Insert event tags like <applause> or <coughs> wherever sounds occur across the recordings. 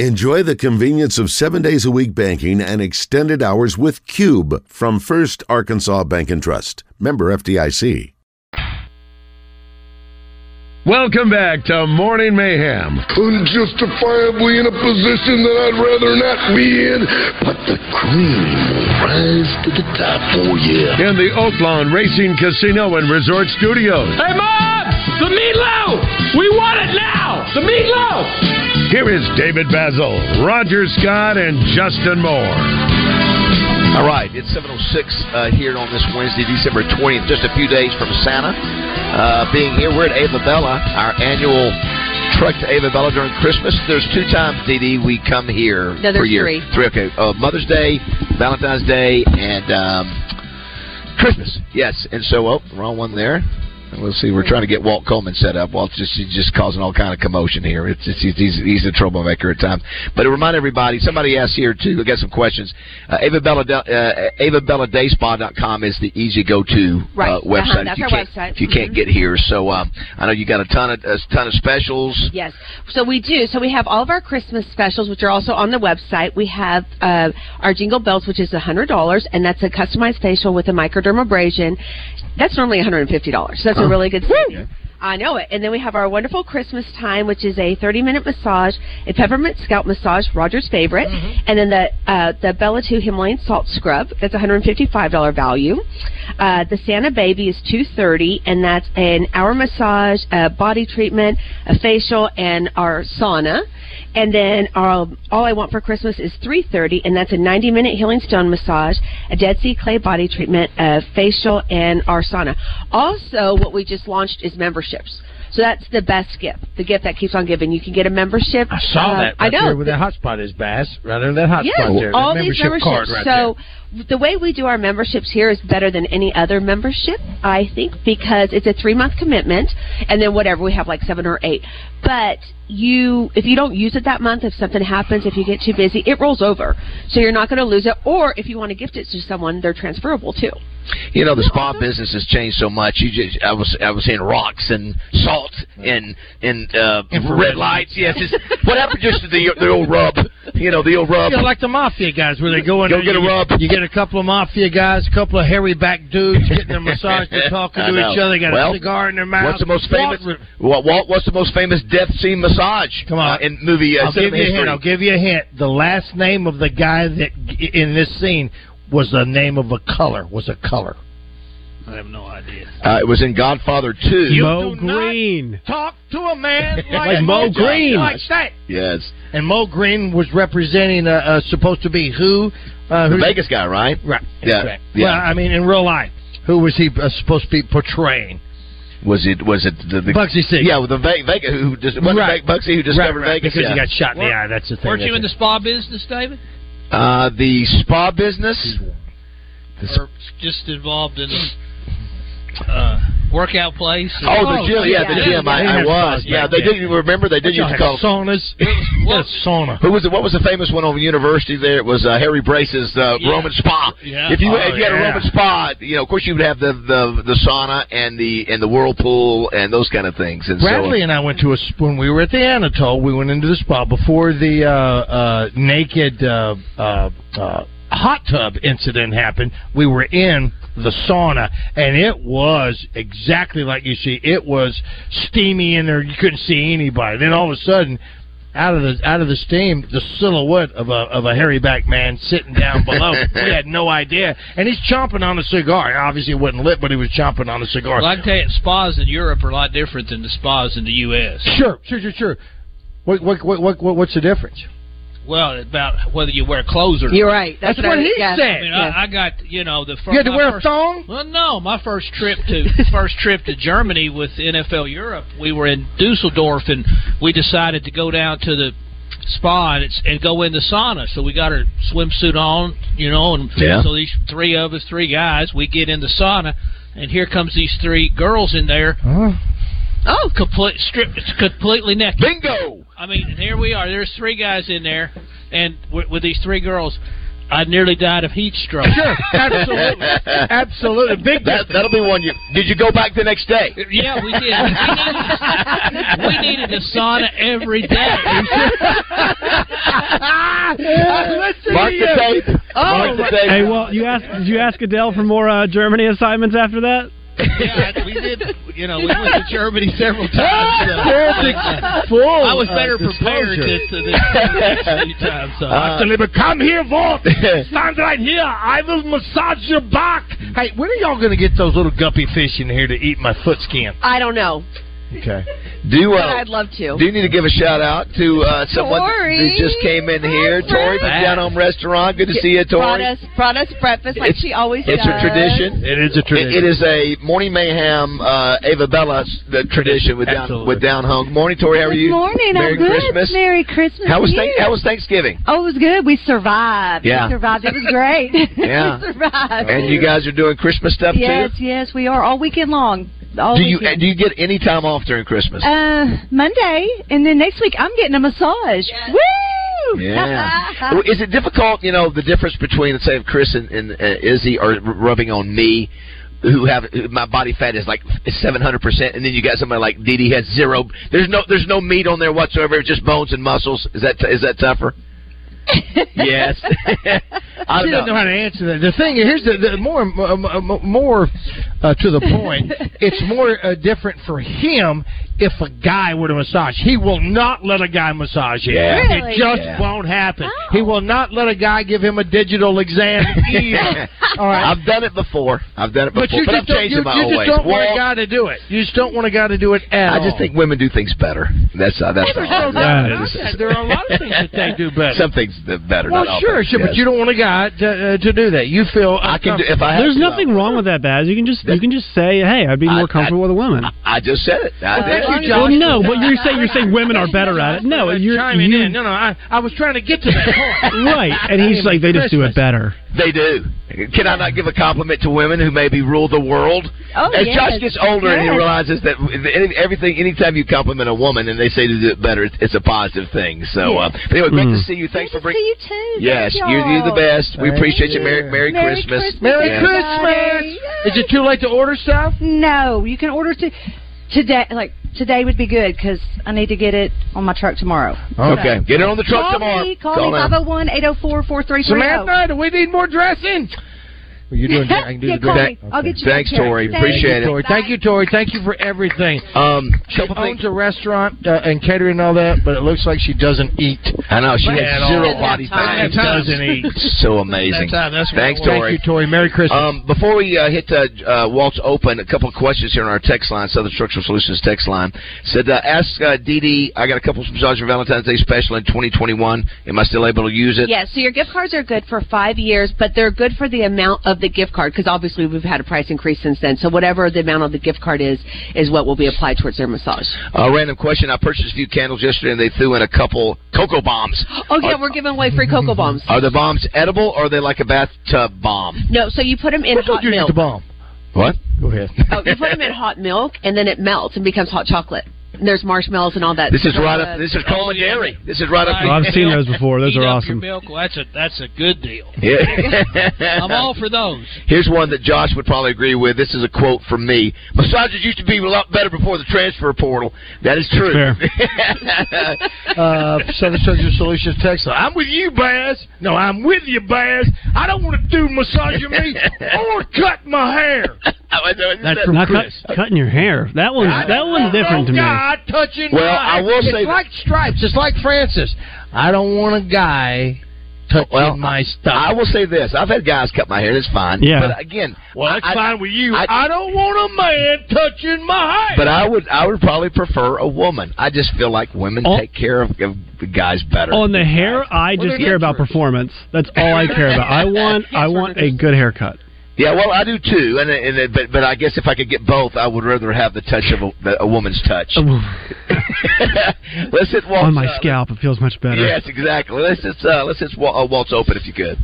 Enjoy the convenience of seven days a week banking and extended hours with Cube from First Arkansas Bank and Trust. Member FDIC. Welcome back to Morning Mayhem. Unjustifiably in a position that I'd rather not be in, but the cream will rise to the top for you. In the Oaklawn Racing Casino and Resort Studios. Hey, Mom! The meatloaf! We want it now! The meatloaf! Here is David Bazzel, Roger Scott, and Justin Moore. All right, it's 7.06 uh, here on this Wednesday, December 20th, just a few days from Santa uh, being here. We're at Ava Bella, our annual trek to Ava Bella during Christmas. There's two times, Dee Dee, we come here No, there's per year. three. Three, okay. Uh, Mother's Day, Valentine's Day, and um, Christmas. Yes, and so, oh, wrong one there. We'll see. We're trying to get Walt Coleman set up. Walt's just he's just causing all kind of commotion here. It's, it's he's, he's he's a troublemaker at times. But to remind everybody, somebody asked here too. We got some questions. Uh, Ava Bella uh, AvaBellaDaySpa.com is the easy go to Right. uh, Uh-huh, website. that's if you our can't, website. If you can't Mhm. get here, so um, I know you got a ton of a ton of specials. Yes. So we do. So we have all of our Christmas specials, which are also on the website. We have uh, our Jingle Bells, which is $100, and that's a customized facial with a microdermabrasion. That's normally $150. So that's a really good savings. I know it. And then we have our wonderful Christmas time, which is a 30 minute massage, a peppermint scalp massage, Roger's favorite, and then the uh, the Bella 2 Himalayan salt scrub. That's $155 value. Uh, the Santa Baby is 230 and that's an hour massage, a body treatment, a facial, and our sauna. And then our, all I want for Christmas is 330, and that's a 90 minute healing stone massage, a Dead Sea clay body treatment, a facial, and our sauna. Also, what we just launched is memberships. So that's the best gift, the gift that keeps on giving. You can get a membership. I saw Uh, that. I Right know. there where that hotspot is, Bass. Right there, that hotspot Yes, there. all these membership memberships. card right so the way we do our memberships here is better than any other membership, I think, because it's a three month commitment, and then whatever we have like seven or eight. But you, if you don't use it that month, if something happens, if you get too busy, it rolls over. So you're not going to lose it. Or if you want to gift it to someone, they're transferable too. You know, the spa business has changed so much. You just, I was, I was seeing rocks and salt and and uh, red lights. Yes, it's, what happened just to the the old rub? You know, the old rub. Yeah, like the mafia guys, where they go in Go get a you, rub. You get a couple of mafia guys, a couple of hairy back dudes getting their massage. They're talking <laughs> to know. each other. They got Well, a cigar in their mouth. What's the most famous? Walt- Walt, Walt, what's the most famous death scene massage? Come on. uh, in movie uh, I'll give cinema you a hint. I'll give you a hint. The last name of the guy that in this scene was the name of a color. Was a color. I have no idea. Uh, it was in Godfather Two. Moe Greene. Talk to a man <laughs> like, Like Moe Greene. Like that. Yes, And Moe Greene was representing uh, uh, supposed to be who? Uh, the Vegas guy, right? Right. Yeah. Correct. Yeah. Well, I mean, in real life, who was he uh, supposed to be portraying? Was it? Was it the, the Bugsy Siegel. Yeah, with the Ve- Vegas who just wasn't Right. it Bugsy who discovered Right, right, Vegas because yeah. he got shot in the eye. That's the thing. Weren't you That's in the spa business, David? Uh, the spa business. The Or just involved in a uh, workout place? Oh, the gym. Yeah, the gym. I, I was. Yeah, they didn't Remember, they did used to call. saunas. Yeah, sauna. Who was it? What was the famous one over University? There it was uh, Harry Brace's uh, Yeah. Roman spa. Yeah. If you Oh, if you had a. Roman spa, you know, of course you would have the the, the sauna and the and the whirlpool and those kind of things. And Bradley and I went to a when we were at the Anatole. We went into the spa before the uh, uh, naked uh, uh, uh, hot tub incident happened. We were in the sauna, and it was exactly like you see. It was steamy in there; you couldn't see anybody. Then all of a sudden. Out of the out of the steam, the silhouette of a of a hairy back man sitting down below. <laughs> we had no idea, and he's chomping on a cigar. Obviously, it wasn't lit, but he was chomping on a cigar. Well, I can tell you, spas in Europe are a lot different than the spas in the U.S. Sure, sure, sure, sure. What, what, what, what, what- what's the difference? Well, about whether you wear clothes or not. You're right. That's, That's what I- he yeah. said. I mean, Yeah. I, I got you know the first. You had to my wear a thong? Well, no, my first trip to <laughs> first trip to Germany with NFL Europe, we were in Dusseldorf, and we decided to go down to the spa and, it's, and go in the sauna. So we got our swimsuit on, you know, and Yeah. so these three of us, three guys, we get in the sauna, and here comes these three girls in there, uh-huh. Oh, complete stripped, completely naked. Bingo! I mean, here we are. There's three guys in there, and with, with these three girls. I nearly died of heat stroke. Sure, absolutely, <laughs> absolutely. Big That, that'll be one. You did you go back the next day? Yeah, we did. We needed, we needed a sauna every day. Mark the tape. Mark the tape. Hey, well, you asked. Did you ask Adele for more uh, Germany assignments after that? Yeah, we did. You know, we went to Germany several times. So. <laughs> full. I was better of prepared to, disclosure. this next few times. So. Actually, but come here, Walt. <laughs> Stand right here. I will massage your back. Hey, when are y'all going to get those little guppy fish in here to eat my foot skin? I don't know, Okay. <laughs> Do but uh, I'd love to. do you need to give a shout out to uh, someone Tori. who just came in here? Tori from Down Home Restaurant. Good to see you, Brought us, brought us breakfast like It's- she always It's does. It's a tradition. It is a It, it is a morning mayhem, uh, Ava Bella the tradition with down with down home. Good morning, Tori. How are Good you? morning. Merry I'm good. Christmas. Merry Christmas. How was to thank. How was Thanksgiving? Oh, it was good. We survived. Yeah. We survived. It was great. <laughs> Yeah. we survived. And you guys are doing Christmas stuff Yes, too. yes, yes, we are all weekend long. All Do you do you get any time off during Christmas? Uh, Monday, and then next week I'm getting a massage. Woo! Yeah. <laughs> Is it difficult, you know, the difference between, let's say, if Chris and, and uh, Izzy are rubbing on me, who have who- my body fat is like seven hundred percent, and then you got somebody like Dee Dee has zero. There's no there's no meat on there whatsoever. It's just bones and muscles. Is that is that tougher? Yes. <laughs> I She don't doesn't know know. how to answer that. The thing here's the, the more m- more uh, to the point. <laughs> it's more uh, different for him if a guy were to massage. He will not let a guy massage him. Yeah. Really? It just Yeah. won't happen. Oh. He will not let a guy give him a digital exam. <laughs> All right. I've done it before. I've done it before, but you but just I've changed you, my you just ways. don't want a guy to do it. You just don't want a guy to do it at I all. just think women do things better. That's uh, that's There's all. no doubt Yeah. about that. There are a lot of things that they do better. Some things better. well, not all sure, better. sure, but you don't want a guy to uh, to do that. You feel I can do if I. There's to, nothing I will. wrong with that, Baz. You can just you can just say, "Hey, I'd be I- more comfortable with a woman." I just said it. I Well, thank you, Well, Josh. no, but you're saying you're saying <laughs> women are better at it. No, you're chiming you, in. No, no, I, I was trying to get to that point. <laughs> right, and he's like they just do it better. They do. Can I not give a compliment to women who maybe rule the world? Oh, As yes. Josh gets older and he realizes that everything, anytime you compliment a woman and they say to do it better, it's, it's a positive thing. So, uh, but anyway, great to Mm. see you. Thanks Good for to you too. Yes, you're, you're the y'all. best. We Thank appreciate you. you. Merry, Merry, Merry Christmas. Christmas, Merry Yeah. Christmas! Yay. Is it too late to order stuff? No, you can order to today. Like today would be good because I need to get it on my truck tomorrow. Okay, get it on the truck Call tomorrow. me. Call, me. now. 501 804 4330. Samantha, do we need more dressing? Well, you're doing. <laughs> I can do Yeah, the call dressing. me. I'll get you Thanks, that check. Tori. Thank Appreciate you. it. Tori. Thank you, Tori. Thank you for everything. Um, She owns things. a restaurant uh, and catering and all that, but it looks like she doesn't eat. I know she has zero body fat. She doesn't eat. So amazing. That's that's Thanks, I. Tori. Thank you, Tori. Merry Christmas. Um, before we uh, hit uh, uh, Walt's open, a couple of questions here on our text line, Southern Structural Solutions text line. Said, uh, ask uh, Dee Dee, I got a couple of massages for Valentine's Day special in 2021. Am I still able to use it? Yes, so your gift cards are good for five years, but they're good for the amount of the gift card because obviously we've had a price increase since then. So whatever the amount of the gift card is, is what will be applied towards their massage. Uh, random question. I purchased a few candles yesterday and they threw in a couple cocoa bombs. Oh yeah, Are- we're giving away free cocoa bombs. <laughs> Are the bombs edible or are they like a bathtub bomb? No, so you put them in What hot you milk. get the bomb? What? Go ahead. Oh, you put them in hot milk, and then it melts and becomes hot chocolate. And there's marshmallows and all that. This is right up. This is Coleman Dairy. This is right up. Well, I've seen those before. Those Heat are up awesome. Your milk. Well, that's a that's a good deal. <laughs> Yeah. <laughs> I'm all for those. Here's one that Josh would probably agree with. This is a quote from me. Massages used to be a lot better before the transfer portal. That is true. <laughs> uh, Southern Structural Solutions text. I'm with you, Baz. No, I'm with you, Baz. I don't want to do massaging me or cut my hair. That's from Not cut, cutting your hair. That one's I that one's want different to no me. guy touching Well, my I will it's say- like stripes. It's like Francis. I don't want a guy touching Well, my stuff. I will say this: I've had guys cut my hair. That's fine. Yeah. But again, well, that's I- fine with you. I- I, don't want a man touching my hair. But I would, I would probably prefer a woman. I just feel like women Oh. take care of, of guys better. On the hair, I Well, just they're care about performance. That's all I care about. I <laughs> want I want a good haircut. Yeah, well, I do too, and, and and- but but I guess if I could get both, I would rather have the touch of a, a woman's touch. <laughs> let's hit Walt's On my uh, scalp, it feels much better. Yes, exactly. Let's just uh, let's just Wal- uh, Walt's open if you could.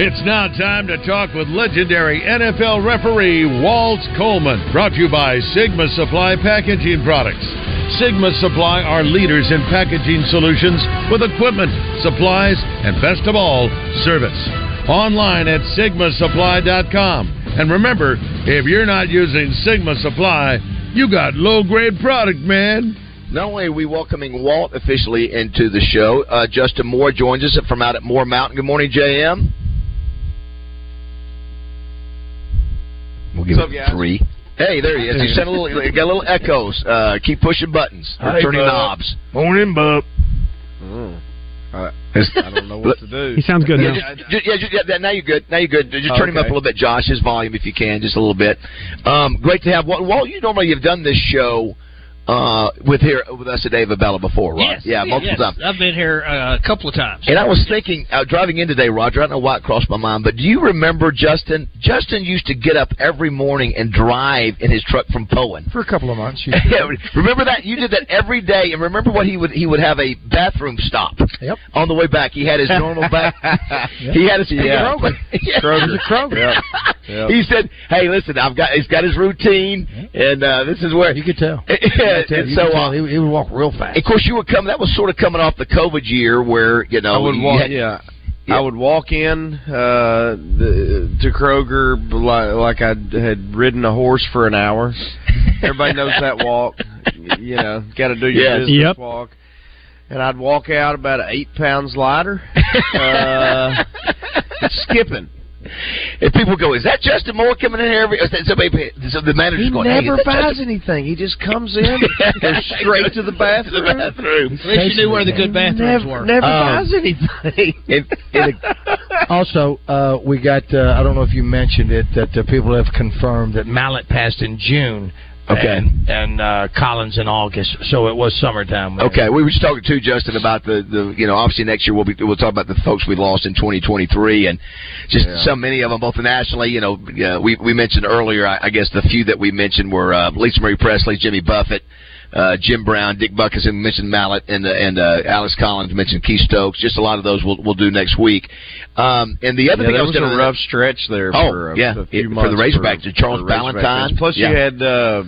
It's now time to talk with legendary NFL referee Walt Coleman. Brought to you by Sigma Supply Packaging Products. Sigma Supply are leaders in packaging solutions with equipment, supplies, and best of all, service. Online at sigmasupply.com. And remember, if you're not using Sigma Supply, you got low grade product, man. Not only are we welcoming Walt officially into the show, uh, Justin Moore joins us from out at Moore Mountain. Good morning, JM. We'll give What's up, it three. Hey, there he is. He sent a little, got a little echoes. Uh, keep pushing buttons. Or Hey, turning bub. knobs. Morning, bub. Mm. I, I don't know what to do. He sounds good yeah, now. Just, just- yeah, just- yeah, now you're good. Now you're good. Just turn him up a little bit, Josh. His volume, if you can, just a little bit. Um, great to have. Walt, Walt, you normally have done this show uh, with here with us at Ava Bella before, right? Yes, yeah, multiple yes. times. I've been here uh, a couple of times. And I was thinking, uh, driving in today, Roger, I don't know why it crossed my mind, but do you remember Justin? Justin used to get up every morning and drive in his truck from Poyen. For a couple of months. <laughs> Yeah, remember that? You did that every day, and remember what he would he would have a bathroom stop. Yep. On the way back, he had his normal back. <laughs> <laughs> He had his Yeah. Yeah. Kroger. Kroger. Yep. Yep. He said, "Hey, listen, I've got he's got his routine, and uh, this is where You could tell. and You so could tell. uh, he, he would walk real fast. of course you were coming. That was sort of coming off the COVID year where you know I would walk. had- yeah. Yeah. I would walk in uh, the, to Kroger like, like I had ridden a horse for an hour. <laughs> Everybody knows that walk. You know, got to do your Yes. business Yep. walk. And I'd walk out about eight pounds lighter, <laughs> uh, <laughs> skipping. And people go, "Is that Justin Moore coming in here?" Every, somebody, so the manager's He going, hey, never is that buys Justin- anything. He just comes in, <laughs> goes straight to the to bathroom. the bathroom. At least you knew where the good bathrooms Never, were. never Um, buys anything. <laughs> And, and <laughs> Also, uh, we got, uh, I don't know if you mentioned it, that uh, people have confirmed that Mallet passed in June. Okay. And, and uh, Collins in August. So it was summertime. there. Okay, we were just talking to Justin about the, the you know obviously next year we'll be we'll talk about the folks we lost in 2023 and just Yeah. so many of them both nationally. You know, uh, we we mentioned earlier. I, I guess the few that we mentioned were uh, Lisa Marie Presley, Jimmy Buffett. Uh, Jim Brown, Dick Buckingham mentioned Mallet, and uh, and uh, Alex Collins mentioned Keith Stokes. Just a lot of those we'll we'll do next week. Um, and the other Yeah, thing I was was going a to rough stretch there Oh, for a, yeah, a few it- for months the Razorbacks. Charles for the Razorbacks. Ballantyne. Plus, Yeah. you had uh,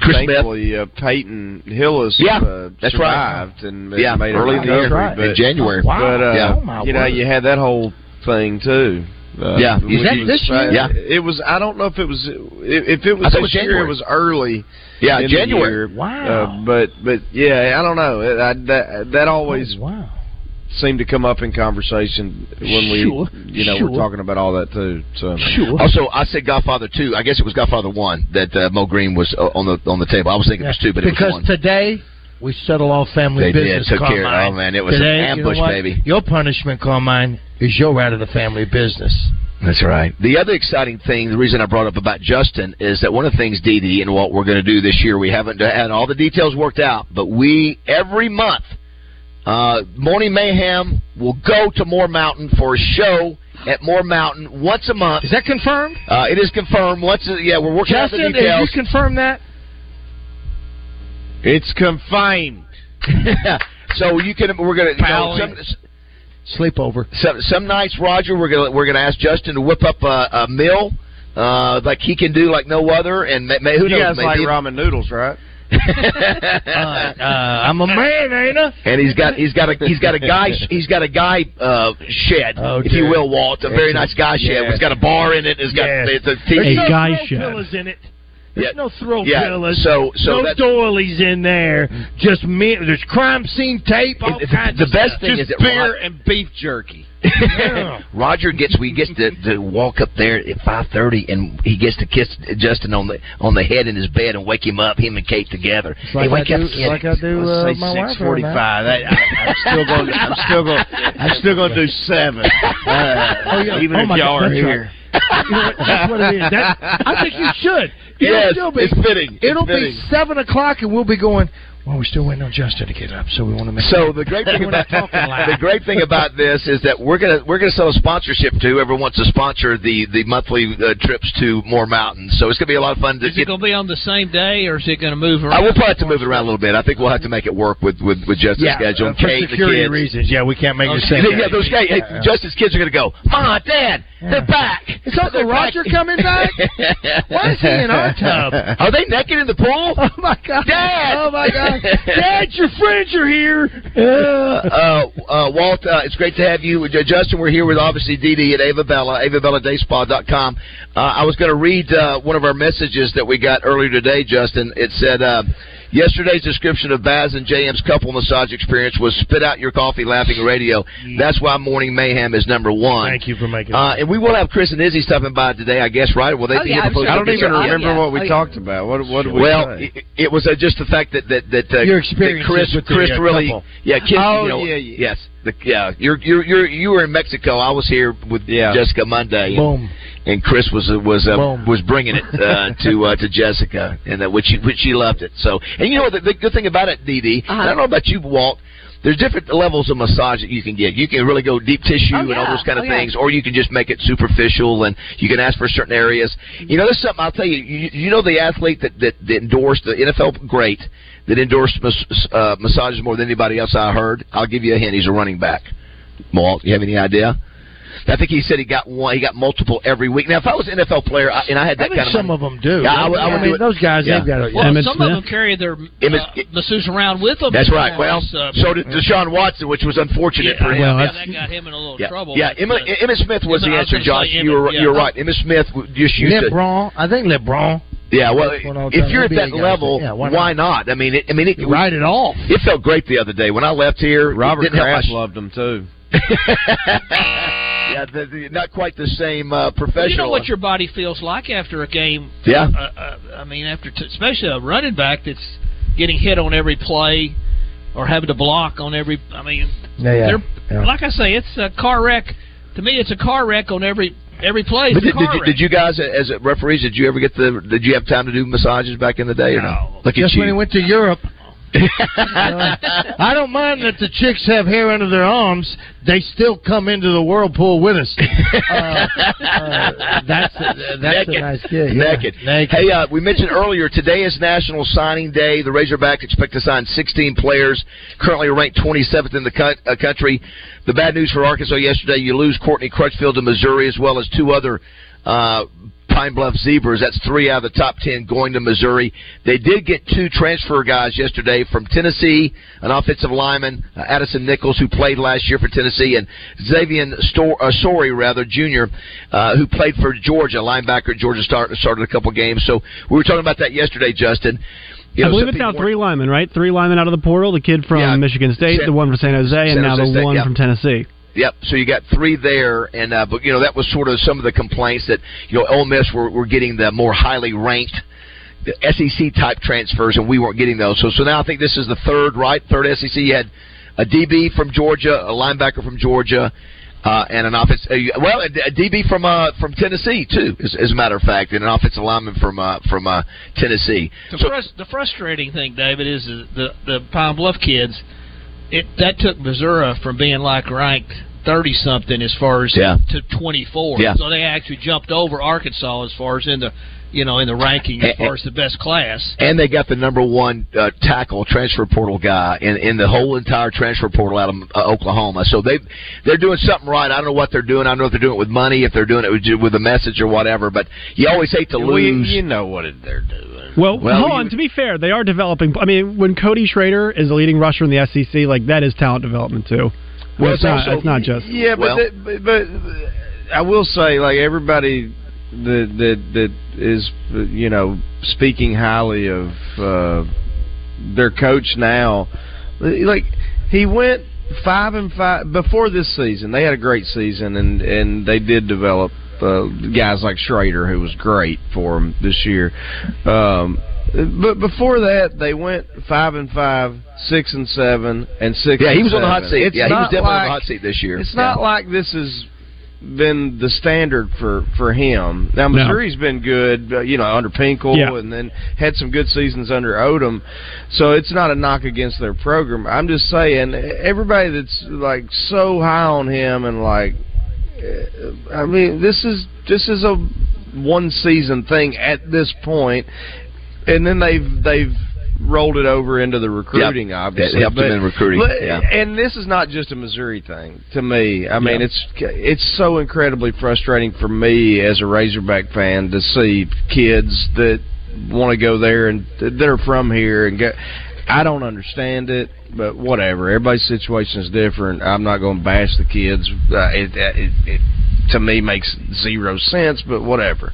Chris thankfully uh, Peyton Hillis. Yeah, uh, that's right. survived and Yeah, made early a in the year, recovery, right, but, in January. Wow. But uh, Yeah. Oh, my you know, you had that whole thing too. Uh, Yeah. Is that this year? Yeah. It was. I don't know if it was. If if it was I this it was year, it was early. Yeah, in the January. year. Wow. Uh, but but yeah, I don't know. It- I, that that always Oh, wow. Seemed to come up in conversation when we, Sure, you know, sure. we're talking about all that too. So Sure. Also, I said Godfather two. I guess it was Godfather one that uh, Moe Greene was uh, on the on the table. I was thinking it was two, but it was one. today we settle all family They did, business. took care- Carmine. oh, man, it was an Today, you know ambush, baby. Your punishment, Carmine, is you're out of the family business. That's right. The other exciting thing, the reason I brought up about Justin, is that one of the things, Dee Dee, and what we're going to do this year, we haven't had all the details worked out, but we, every month, uh, Morning Mayhem will go to Moore Mountain for a show at Moore Mountain once a month. Is that confirmed? Uh, it is confirmed. Once, a, yeah, we're working out Justin, the did details. you confirm that? it's confined. <laughs> so you can, we're going to, you know, some, Sleepover. some some nights, Roger, we're gonna we're gonna ask Justin to whip up a, a meal uh, like he can do like no other, and may, may, who you knows? guys like ramen noodles, right? <laughs> Uh, uh, I'm a man, ain't I? and he's got he's got a he's got a guy he's got a guy uh, shed, Oh, if you will, Walt. A very nice guy shed. Yes. It's got a bar in it. It's got Yes. it's a There's TV. A no guy throw shed. pillows in it. There's Yeah. no throw Yeah, pillows. so- so no that- doilies in there. Just me. There's crime scene tape. All It- kinds the of best stuff. thing Just is that beer Rod- and beef jerky. Roger gets we gets to, to walk up there at five thirty, and he gets to kiss Justin on the on the head in his bed and wake him up. Him and Kate together. It's like hey, wake I up, do, kid. like I do uh, my wife. six forty-five. I, I, I'm still going. I'm still going. I'm still going to do seven. Uh, <laughs> Oh, yeah. Even Oh, if y'all God, are that's here. You know what? That's what it is. That, I think you should. It'll Yes, still be, it's fitting. It's It'll fitting. be seven o'clock, and we'll be going. Well, we're still waiting on Justin to get up, so we want to make. So the great <laughs> thing about not talking loud. the great thing about this is that we're gonna we're gonna sell a sponsorship to whoever wants to sponsor the the monthly uh, trips to Moore Mountains. So it's gonna be a lot of fun to Is it going to be on the same day, or is it going to move around? I will probably have to move it around a little bit. I think we'll have to make it work with with, with Justin's yeah, schedule uh, for Kate and the security kids. reasons. Yeah, we can't make the Yeah, same. yeah, those guys. Hey, Justin's kids are gonna go. Ma, Dad, they're back. Is Uncle They're back." Roger coming back? <laughs> Why is he in our tub? Are they naked in the pool? Oh my God! Dad! Oh my God! <laughs> Dad, your friends are here. uh, uh, uh, Walt, uh, it's great to have you. Justin, we're here with obviously Dee Dee at Ava Bella, AvaBellaDaySpa.com. Uh, I was going to read uh, one of our messages that we got earlier today, Justin. It said, uh, Yesterday's description of Baz and JM's couple massage experience was spit out your coffee laughing radio. That's why Morning Mayhem is number one. Thank you for making Uh, and we will have Chris and Izzy stopping by today, I guess, right? Will they Oh, be yeah, here I'm sure. I don't they even get- remember what we Oh, yeah. talked about. What, what did we well, say? it, it was uh, just the fact that that that uh, Your that Chris, with the, Chris uh, really, couple. yeah, Kim, Oh, you know, yeah, yeah. yes, the, yeah. You're you're you're you were in Mexico. I was here with Jessica Monday. Boom. And Chris was was uh, was bringing it uh, <laughs> to uh, to Jessica, and that which she which she loved it. So, and you know the, the good thing about it, Dee Dee, Uh-huh. I don't know about you, Walt. There's different levels of massage that you can get. You can really go deep tissue Oh, and all those kind of Oh, yeah. things, or you can just make it superficial and you can ask for certain areas. You know, there's something I'll tell you. You, you know, the athlete that, that that endorsed the NFL great that endorsed mas- uh, massages more than anybody else I heard. I'll give you a hint. He's a running back. Walt, you have any idea? I think he said he got one. He got multiple every week. Now, if I was an NFL player I, and I had that think kind some of, of them do. Yeah, I would- I would do it. those guys, Yeah. they've got. Well, Emmitt some Smith. of them carry their Emmitt- uh, masseuse around with them. That's right. Well, Uh, so did Deshaun Watson, which was unfortunate yeah, for him. Well, yeah, that's- that got him in a little yeah, trouble. yeah. but, Emmitt, uh, Emmitt Smith was Emmitt- the answer, Josh. say you were yeah, you're right. Emmitt Smith w- just used to. LeBron, I think LeBron. Yeah, well, That's one all if you're at that level, Yeah, why why, not? not? I mean, it, I mean, it, Ride it off. It felt great the other day when I left here. Robert it Kraft loved him too. <laughs> yeah, the, the, not quite the same uh, professional. You know what your body feels like after a game. Yeah. Uh, uh, I mean, after t- especially a running back that's getting hit on every play or having to block on every. I mean, Yeah, yeah. they're yeah. like I say, it's a car wreck. To me, it's a car wreck on every every play. But did, did, you, did you guys, as referees, did you ever get the? Did you have time to do massages back in the day or no? No. Look at Just when he went to Europe. <laughs> I don't mind that the chicks have hair under their arms. They still come into the whirlpool with us. <laughs> Uh, uh, that's a, that's Naked. a nice gig. Yeah. Naked. Naked. Hey, uh, we mentioned earlier today is National Signing Day. The Razorbacks expect to sign 16 players, currently ranked 27th in the co- uh, country. The bad news for Arkansas yesterday: you lose Courtney Crutchfield to Missouri, as well as two other. Uh, Pine Bluff Zebras. That's three out of the top ten going to Missouri. They did get two transfer guys yesterday from Tennessee, an offensive lineman, uh, Addison Nichols, who played last year for Tennessee, and Xavier Stor- uh, Sorey, rather, Jr., uh, who played for Georgia, linebacker Georgia, start, started a couple games. So we were talking about that yesterday, Justin. You I believe it's now three linemen, right? Three linemen out of the portal. The kid from Yeah. Michigan State, San- the one from San Jose, and San now Jose the State, one yeah. from Tennessee. Yep. So you got three there, and uh, but you know that was sort of some of the complaints that you know Ole Miss were, were getting the more highly ranked the SEC type transfers, and we weren't getting those. So so now I think this is the third right, third SEC. You had a DB from Georgia, a linebacker from Georgia. Uh, and an offense, uh, well, a a DB from uh, from Tennessee too, as, as a matter of fact, and an offensive lineman from uh, from uh, Tennessee. The, So- frus- the frustrating thing, David, is the the Pine Bluff kids. It that took Missouri from being like ranked thirty something as far as Yeah. to twenty four. Yeah. So they actually jumped over Arkansas as far as in the you know in the ranking as far as the best class. And they got the number one uh, tackle transfer portal guy in, in the whole entire transfer portal out of uh, Oklahoma. So they they're doing something right. I don't know what they're doing. I don't know if they're doing it with money, if they're doing it with, with a message or whatever. But you always hate to We, lose. you know what they're doing. Well, Well, hold you- on. To be fair, they are developing. I mean, when Cody Schrader is the leading rusher in the SEC, like that is talent development too. Well, it's, not. also- it's not just. Yeah, but, Well- that, but but I will say, like everybody that that that is you know speaking highly of uh, their coach now, like he went five and five before this season. They had a great season, and and they did develop uh, guys like Schrader, who was great for them this year. Um, but before that, they went five and five, six and seven, and six. yeah, he was on the hot seat. It's yeah, he was definitely on the hot seat this year. it's Yeah. not like this has been the standard for for him. Now Missouri's been good, uh, you know, under Pinkel, Yeah. and then had some good seasons under Odom. So it's not a knock against their program. I'm just saying, everybody that's like so high on him and like, uh, I mean, this is this is a one season thing at this point, and then they've they've rolled it over into the recruiting. Yep. Obviously, them in recruiting, but- yeah. and this is not just a Missouri thing to me. I mean, Yeah. it's it's so incredibly frustrating for me as a Razorback fan to see kids that want to go there and that are from here and go. I don't understand it, but whatever. Everybody's situation is different. I'm not going to bash the kids. Uh, it, it, it to me makes zero sense, but whatever.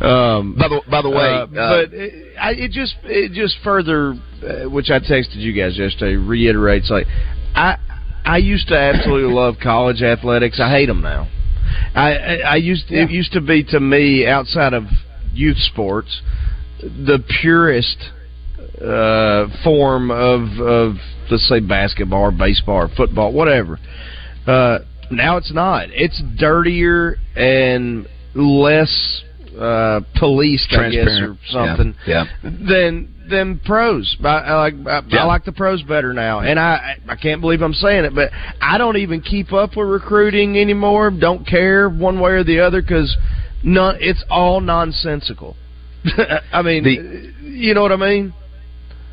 Um, by the by the way, uh, uh, but it, I, it just it just further, uh, which I texted you guys yesterday, reiterates like I I used to absolutely <laughs> love college athletics. I hate them now. I I, I used it used to be to me outside of youth sports the purest uh, form of of let's say basketball or baseball or football, whatever. Uh, now it's not. It's dirtier and less uh, policed, I guess, or something Yeah, than than pros. I, I like I, Yeah. I like the pros better now, and I I can't believe I'm saying it, but I don't even keep up with recruiting anymore. Don't care one way or the other because none. It's all nonsensical. <laughs> I mean, you know what I mean?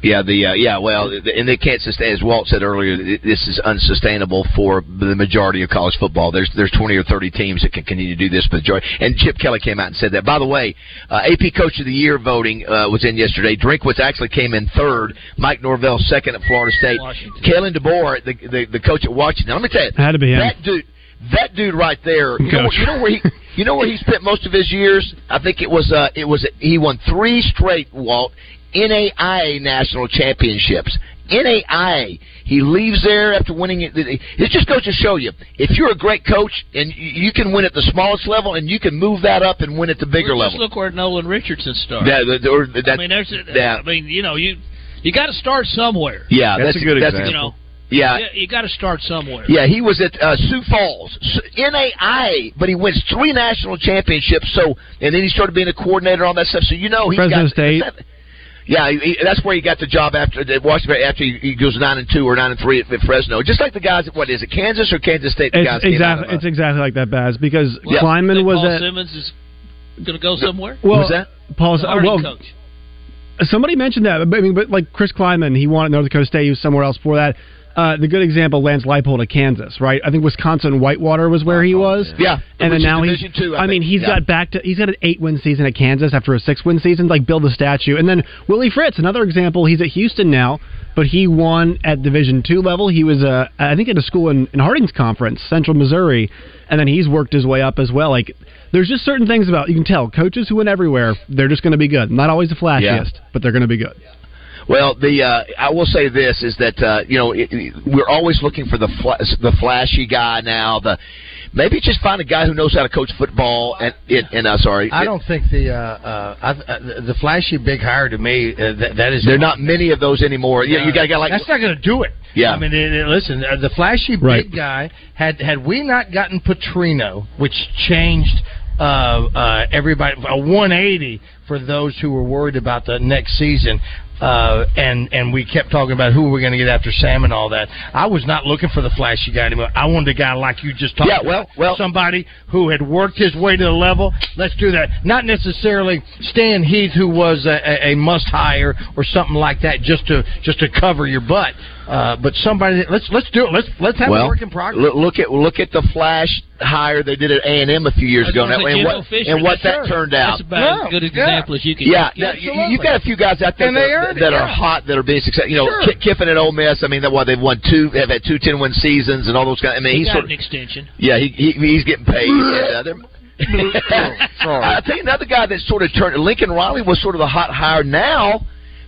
Yeah, the uh, yeah, well, and they can't sustain. As Walt said earlier, this is unsustainable for the majority of college football. There's there's 20 or 30 teams that can continue to do this. But majority, and Chip Kelly came out and said that. By the way, uh, AP Coach of the Year voting uh, was in yesterday. Drinkwitz actually came in third. Mike Norvell second at Florida State. Washington. Kalen DeBoer, the, the the coach at Washington. Let me tell you, Had to be him. that dude. That dude right there, you know, you know where he, you know where he spent most of his years. I think it was, uh, it was he won three straight Walt NAIA national championships. NAIA. He leaves there after winning it. It just goes to show you if you're a great coach and you you can win at the smallest level and you can move that up and win at the bigger Well, just level. look where Nolan Richardson started. That, that, or that, I mean, there's. yeah. I mean, you know, you you got to start somewhere. yeah, that's, That's a good that's example. You know, Yeah, yeah, you got to start somewhere. Yeah, he was at uh, Sioux Falls, S- NAIA, but he wins three national championships. So, and then he started being a coordinator, all that stuff. So you know, he's Fresno got, State. Yeah, he, he- that's where he got the job after at Washington. After he, he goes nine and two or nine and three at, at Fresno, just like the guys. at What is it, Kansas or Kansas State? The guys It's came exactly of, uh, it's exactly like that, Baz, because Well, Klieman think was Paul at Simmons is going to go somewhere. well, Who's that? Paul's The Harding well, coach. Somebody mentioned that. but, I mean, but like Chris Klieman, he wanted North Dakota State. He was somewhere else before that. Uh, the good example, Lance Leipold of Kansas, right? I think Wisconsin Whitewater was where he was. Yeah, and then now he's. Two, I I mean, he's Yeah. got back to. He's got an eight-win season at Kansas after a six-win season. Like build a statue, and then Willie Fritz, another example. He's at Houston now, but he won at Division two level. He was, uh, I think, at a school in, in Harding's conference, Central Missouri, and then he's worked his way up as well. Like, there's just certain things about you can tell coaches who went everywhere. They're just going to be good. Not always the flashiest, but they're going to be good. Well, the uh, I will say this is that uh, you know it, it- we're always looking for the fla- the flashy guy now. The maybe just find a guy who knows how to coach football and and, and uh, sorry, I don't think the uh, uh, I, uh, the flashy big hire to me uh, that, that is There are not many of those anymore. Yeah, you got a guy like that's not going to do it. Yeah. I mean, it, it- listen, uh, the flashy Right. big guy had had we not gotten Petrino, which changed uh, uh, everybody a 180 for those who were worried about the next season. Uh, and and we kept talking about who we're going to get after Sam and all that. I was not looking for the flashy guy anymore. I wanted a guy like you just talked Yeah, about. well- well- somebody who had worked his way to the level. Let's do that. Not necessarily Stan Heath, who was a, a, a must hire or something like that, just to just to cover your butt. Uh, but somebody, let's let's do it. Let's let's have well, a work in progress. look, look at look at the flash hire they did at A and M a few years ago, I was now, gonna say and what Fisher, and what that sure. turned out. That's about Yeah, as good an yeah. example as you can Yeah, get. now, you, you've got a few guys out there And that, earned that are yeah. hot that are being successful. You know, Sure. Ki- Kiffin at Ole Miss. I mean, that what they've won two, have had two ten win seasons and all those guys. I mean, He he's got sort an of, extension. yeah, he, he he's getting paid. <laughs> and, they're- <laughs> I tell you another guy that sort of turned. Lincoln Riley was sort of the hot hire. Now,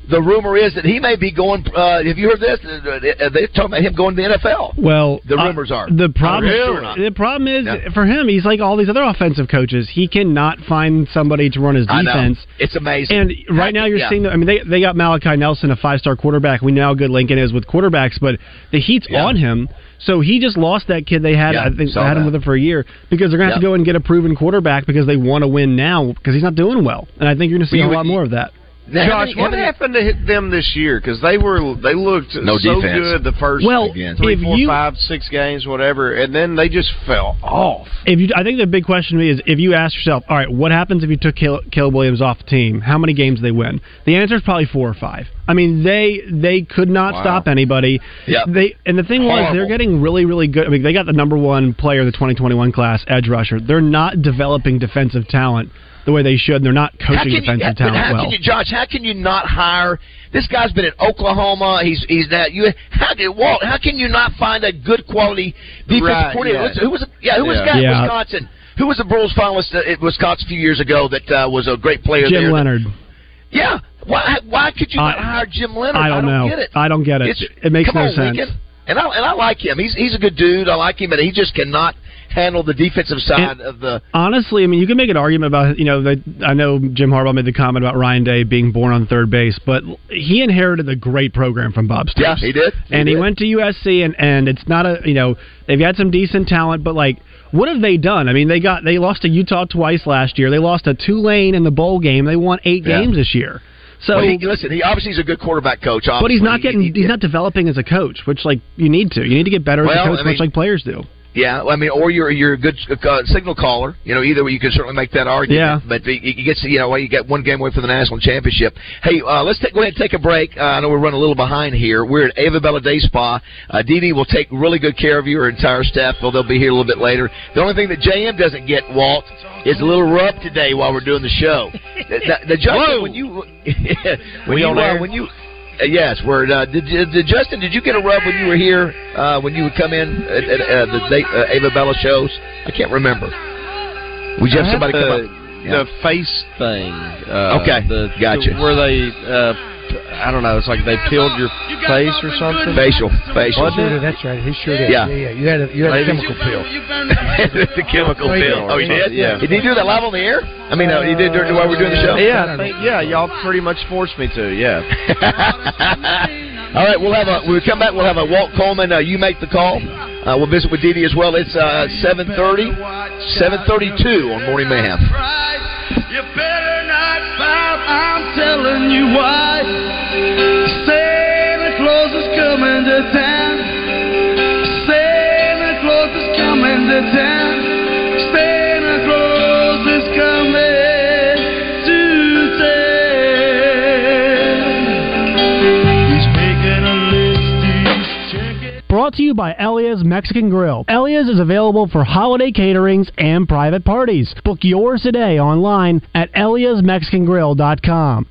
the rumor is that he may be going. Uh, have you heard this? Uh, They're talking about him going to the NFL. Well, The uh, rumors are. the problem. I don't know if it's true or not. The problem is Yeah. for him, he's like all these other offensive coaches. He cannot find somebody to run his defense. It's amazing. And right now, you're Yeah. seeing. The, I mean, they they got Malachi Nelson, a five star quarterback. We know how good Lincoln is with quarterbacks, but the heat's Yeah. on him. So he just lost that kid they had. Yeah, I think saw had him with him for a year because they're going to have to go and get a proven quarterback because they want to win now because he's not doing well. And I think you're going to see Well, a you- lot more of that. Now, how Josh, many- what how happened to hit them this year? Because they were they looked No so defense. good the first Well, Again. three, if four, you- five, six games, whatever, and then they just fell off. If you, I think the big question to me is if you ask yourself, all right, what happens if you took Caleb, Caleb Williams off the team? How many games do they win? The answer is probably four or five. I mean, they they could not Wow. stop anybody. Yep. They and the thing was they're getting really really good. I mean, they got the number one player of the 2021 class, edge rusher. They're not developing defensive talent the way they should. and They're not coaching can, you, talent how well. can you, Josh? How can you not hire this guy's been at Oklahoma? He's he's now you. How did Walt? How can you not find a good quality defensive Right, coordinator? yeah. Who was yeah? Who was Yeah. guy in Wisconsin? Who was the Broyles finalist at Wisconsin a few years ago that uh, was a great player Jim there? Leonhard. Yeah. Why why could you not I- hire Jim Leonhard? I don't know. get it. I don't get it. It's- It makes come no on, sense. Lincoln. And I and I like him. He's he's a good dude. I like him, but he just cannot handle the defensive side of the. Honestly, I mean, you can make an argument about you know. That I know Jim Harbaugh made the comment about Ryan Day being born on third base, but he inherited a great program from Bob Stoops. Yeah, he did. He and he went to USC, and and it's not a you know they've had some decent talent, but like. What have they done? I mean, they got they lost to Utah twice last year. They lost to Tulane in the bowl game. They won eight Yeah. games this year. So, Well, he, listen, he obviously is a good quarterback coach. but he's not getting He- he- he's not developing as a coach, which like you need to. You need to get better as a coach, I much mean- like players do. Yeah, I mean, or you're you're a good uh, signal caller. You know, either way, you can certainly make that argument. Yeah. But you, you get you know, you get one game away from the national championship. Hey, uh, let's take, go ahead and take a break. Uh, I know we're running a little behind here. We're at Ava Bella Day Spa. Uh, Dee Dee will take really good care of you. Her entire staff, well, they'll be here a little bit later. The only thing that JM doesn't get, Walt, is a little rub today while we're doing the show. <laughs> the, the, the Justin, when you <laughs> when you uh, when you uh, yes, we're. Uh, did, did, Justin? Did you get a rub when you were here? Uh, when you would come in at, at uh, the uh, Ava Bella shows? I can't remember. Would you have somebody the, come up? The face thing. Uh, Okay, the, gotcha. the- where they, uh, I don't know. It's like they peeled your face or something. Facial, facial. Wasn't it? That's right. He sure did. Yeah. yeah. You had a, you had a chemical pill. <laughs> the chemical Oh, he did. Oh, he did. Yeah. Did he do that live on the air? I mean, uh, he did during while we were doing the show. Yeah, I think, yeah. Y'all pretty much forced me to. Yeah. <laughs> All right, we'll have a. When we come back, we'll have a Walt Coleman. Uh, you make the call. Uh, we'll visit with Dee Dee as well. It's uh, 7:30, 7:32 on Morning Mayhem. Telling you why. Santa Claus is coming to town. Santa Claus is coming to town. Santa Claus is coming to town. He's making a list. Brought to you by Elia's Mexican Grill. Elia's is available for holiday caterings and private parties. Book yours today online at eliasmexicangrill.com.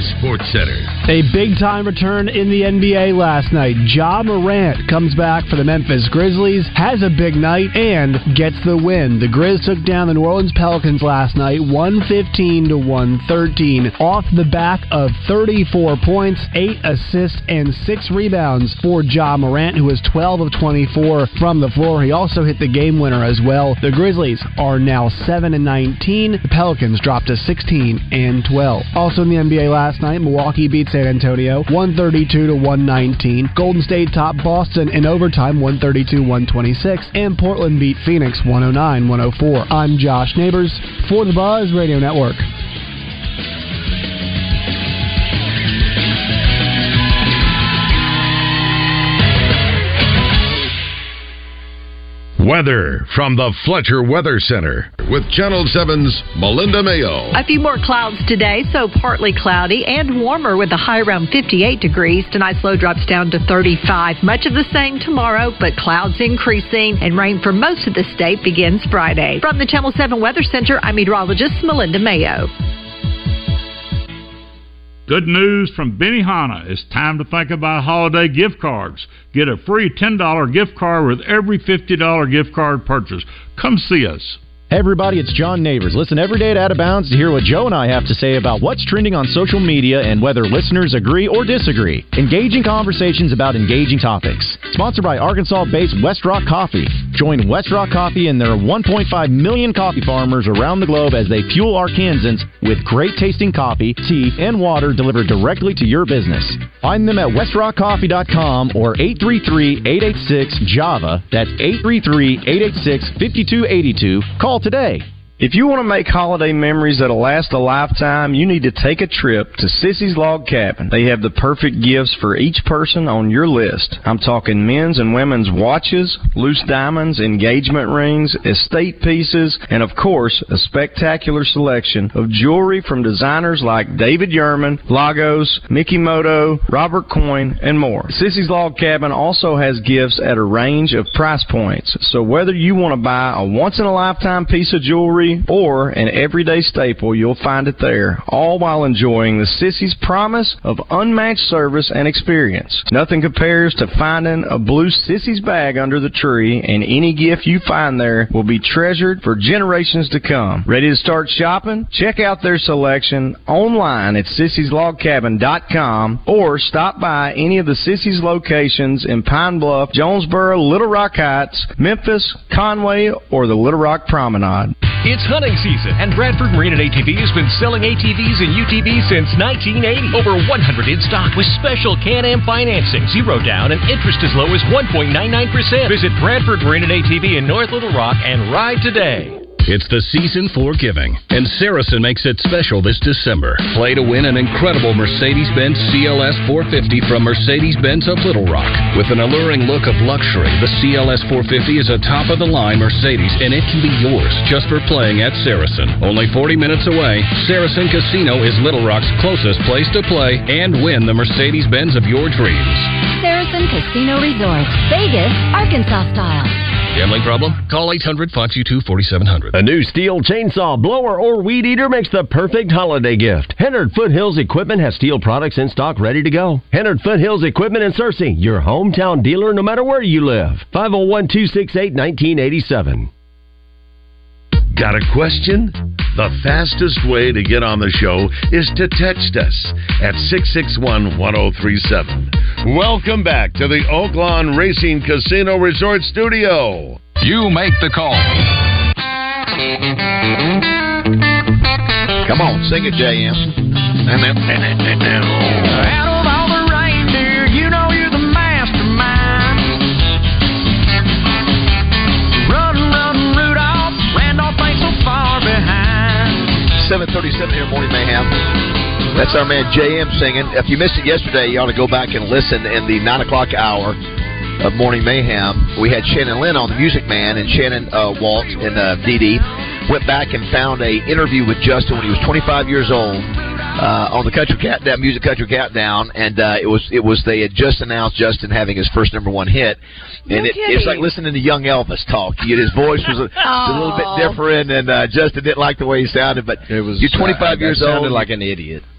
Sports Center. A big time return in the NBA last night. Ja Morant comes back for the Memphis Grizzlies, has a big night, and gets the win. The Grizz took down the New Orleans Pelicans last night, 115 to 113, off the back of 34 points, 8 assists, and 6 rebounds for Ja Morant, who was 12 of 24 from the floor. He also hit the game winner as well. The Grizzlies are now 7 and 19. The Pelicans dropped to 16 and 12. Also in the NBA last night, Milwaukee beat San Antonio 132 to 119. Golden State topped Boston in overtime 132-126, and Portland beat Phoenix 109-104. I'm Josh Neighbors for the Buzz Radio Network. Weather from the Fletcher Weather Center with Channel 7's Melinda Mayo. A few more clouds today, so partly cloudy and warmer with a high around 58 degrees. Tonight's low drops down to 35. Much of the same tomorrow, but clouds increasing and rain for most of the state begins Friday. From the Channel 7 Weather Center, I'm meteorologist Melinda Mayo. Good news from Benihana. It's time to think about holiday gift cards. Get a free $10 gift card with every $50 gift card purchase. Come see us. Hey everybody, it's John Neighbors. Listen every day at Out of Bounds to hear what Joe and I have to say about what's trending on social media and whether listeners agree or disagree. Engaging conversations about engaging topics. Sponsored by Arkansas-based West Rock Coffee. Join West Rock Coffee and their 1.5 million coffee farmers around the globe as they fuel Arkansans with great tasting coffee, tea, and water delivered directly to your business. Find them at westrockcoffee.com or 833-886-JAVA. That's 833-886-5282. Call today. If you want to make holiday memories that'll last a lifetime, you need to take a trip to Sissy's Log Cabin. They have the perfect gifts for each person on your list. I'm talking men's and women's watches, loose diamonds, engagement rings, estate pieces, and of course, a spectacular selection of jewelry from designers like David Yurman, Lagos, Mikimoto, Roberto Coin, and more. Sissy's Log Cabin also has gifts at a range of price points. So whether you want to buy a once in a lifetime piece of jewelry or an everyday staple, you'll find it there, all while enjoying the Sissy's promise of unmatched service and experience. Nothing compares to finding a blue Sissy's bag under the tree, and any gift you find there will be treasured for generations to come. Ready to start shopping? Check out their selection online at sissyslogcabin.com or stop by any of the Sissy's locations in Pine Bluff, Jonesboro, Little Rock Heights, Memphis, Conway, or the Little Rock Promenade. It's hunting season, and Bradford Marine and ATV has been selling ATVs and UTVs since 1980. Over 100 in stock with special Can-Am financing, zero down, and interest as low as 1.99%. Visit Bradford Marine and ATV in North Little Rock and ride today. It's the season for giving, and Saracen makes it special this December. Play to win an incredible Mercedes Benz CLS 450 from Mercedes Benz of Little Rock. With an alluring look of luxury, the CLS 450 is a top of the line Mercedes, and it can be yours just for playing at Saracen. Only 40 minutes away, Saracen Casino is Little Rock's closest place to play and win the Mercedes Benz of your dreams. Saracen Casino Resort, Vegas, Arkansas style. Gambling problem? Call 800 522 4700. A new Stihl chainsaw, blower, or weed eater makes the perfect holiday gift. Hennard Foothills Equipment has Stihl products in stock ready to go. Hennard Foothills Equipment in Searcy, your hometown dealer no matter where you live. 501 268 1987. Got a question? The fastest way to get on the show is to text us at 661 1037. Welcome back to the Oaklawn Racing Casino Resort Studio. You make the call. Come on, sing it, JM. <laughs> 737 here, Morning Mayhem. That's our man JM singing. If you missed it yesterday, you ought to go back and listen in the 9 o'clock hour of Morning Mayhem. We had Shannon Lynn on, the Music Man, and Shannon uh, Walt and uh, Dee went back and found a interview with Justin when he was 25 years old uh, on the Country Countdown, Music Country Countdown, and uh, it was it was they had just announced Justin having his first number one hit, and No it, it's like listening to young Elvis talk. You- His voice was a, <laughs> a little bit different, and uh, Justin didn't like the way he sounded. But it was, you're 25 uh, years that old. sounded like an idiot. <laughs>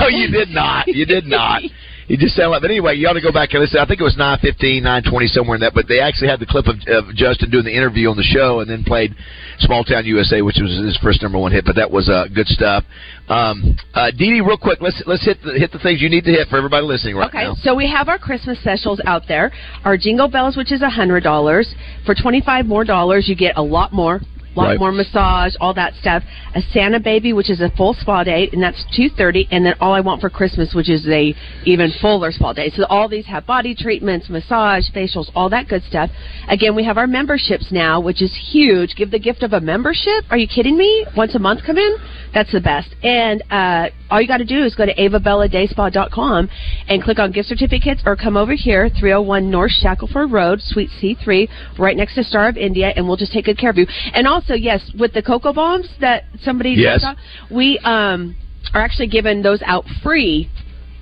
No, you did not. You did not. <laughs> You just sound like. But anyway, you ought to go back and listen. I think it was nine fifteen, nine twenty, somewhere in that. But they actually had the clip of, of Justin doing the interview on the show, and then played "Small Town USA," which was his first number one hit. But that was uh, good stuff. Um, uh, Dee Dee, real quick, let's let's hit the, hit the things you need to hit for everybody listening right Okay, now. Okay, so we have our Christmas specials out there. Our Jingle Bells, which is a hundred dollars. For twenty five more dollars, you get a lot more. Lot Right. more massage, all that stuff. A Santa Baby, which is a full spa date, and that's two thirty. And then All I Want for Christmas, which is a even fuller spa date. So all these have body treatments, massage, facials, all that good stuff. Again, we have our memberships now, which is huge. Give the gift of a membership. Are you kidding me? Once a month, come in. That's the best. And uh, all you got to do is go to avabelladayspa.com and click on gift certificates, or come over here, 301 North Shackleford Road, Suite C3, right next to Star of India, and we'll just take good care of you. And also, yes, with the cocoa bombs that somebody Yes. talked we um, are actually giving those out free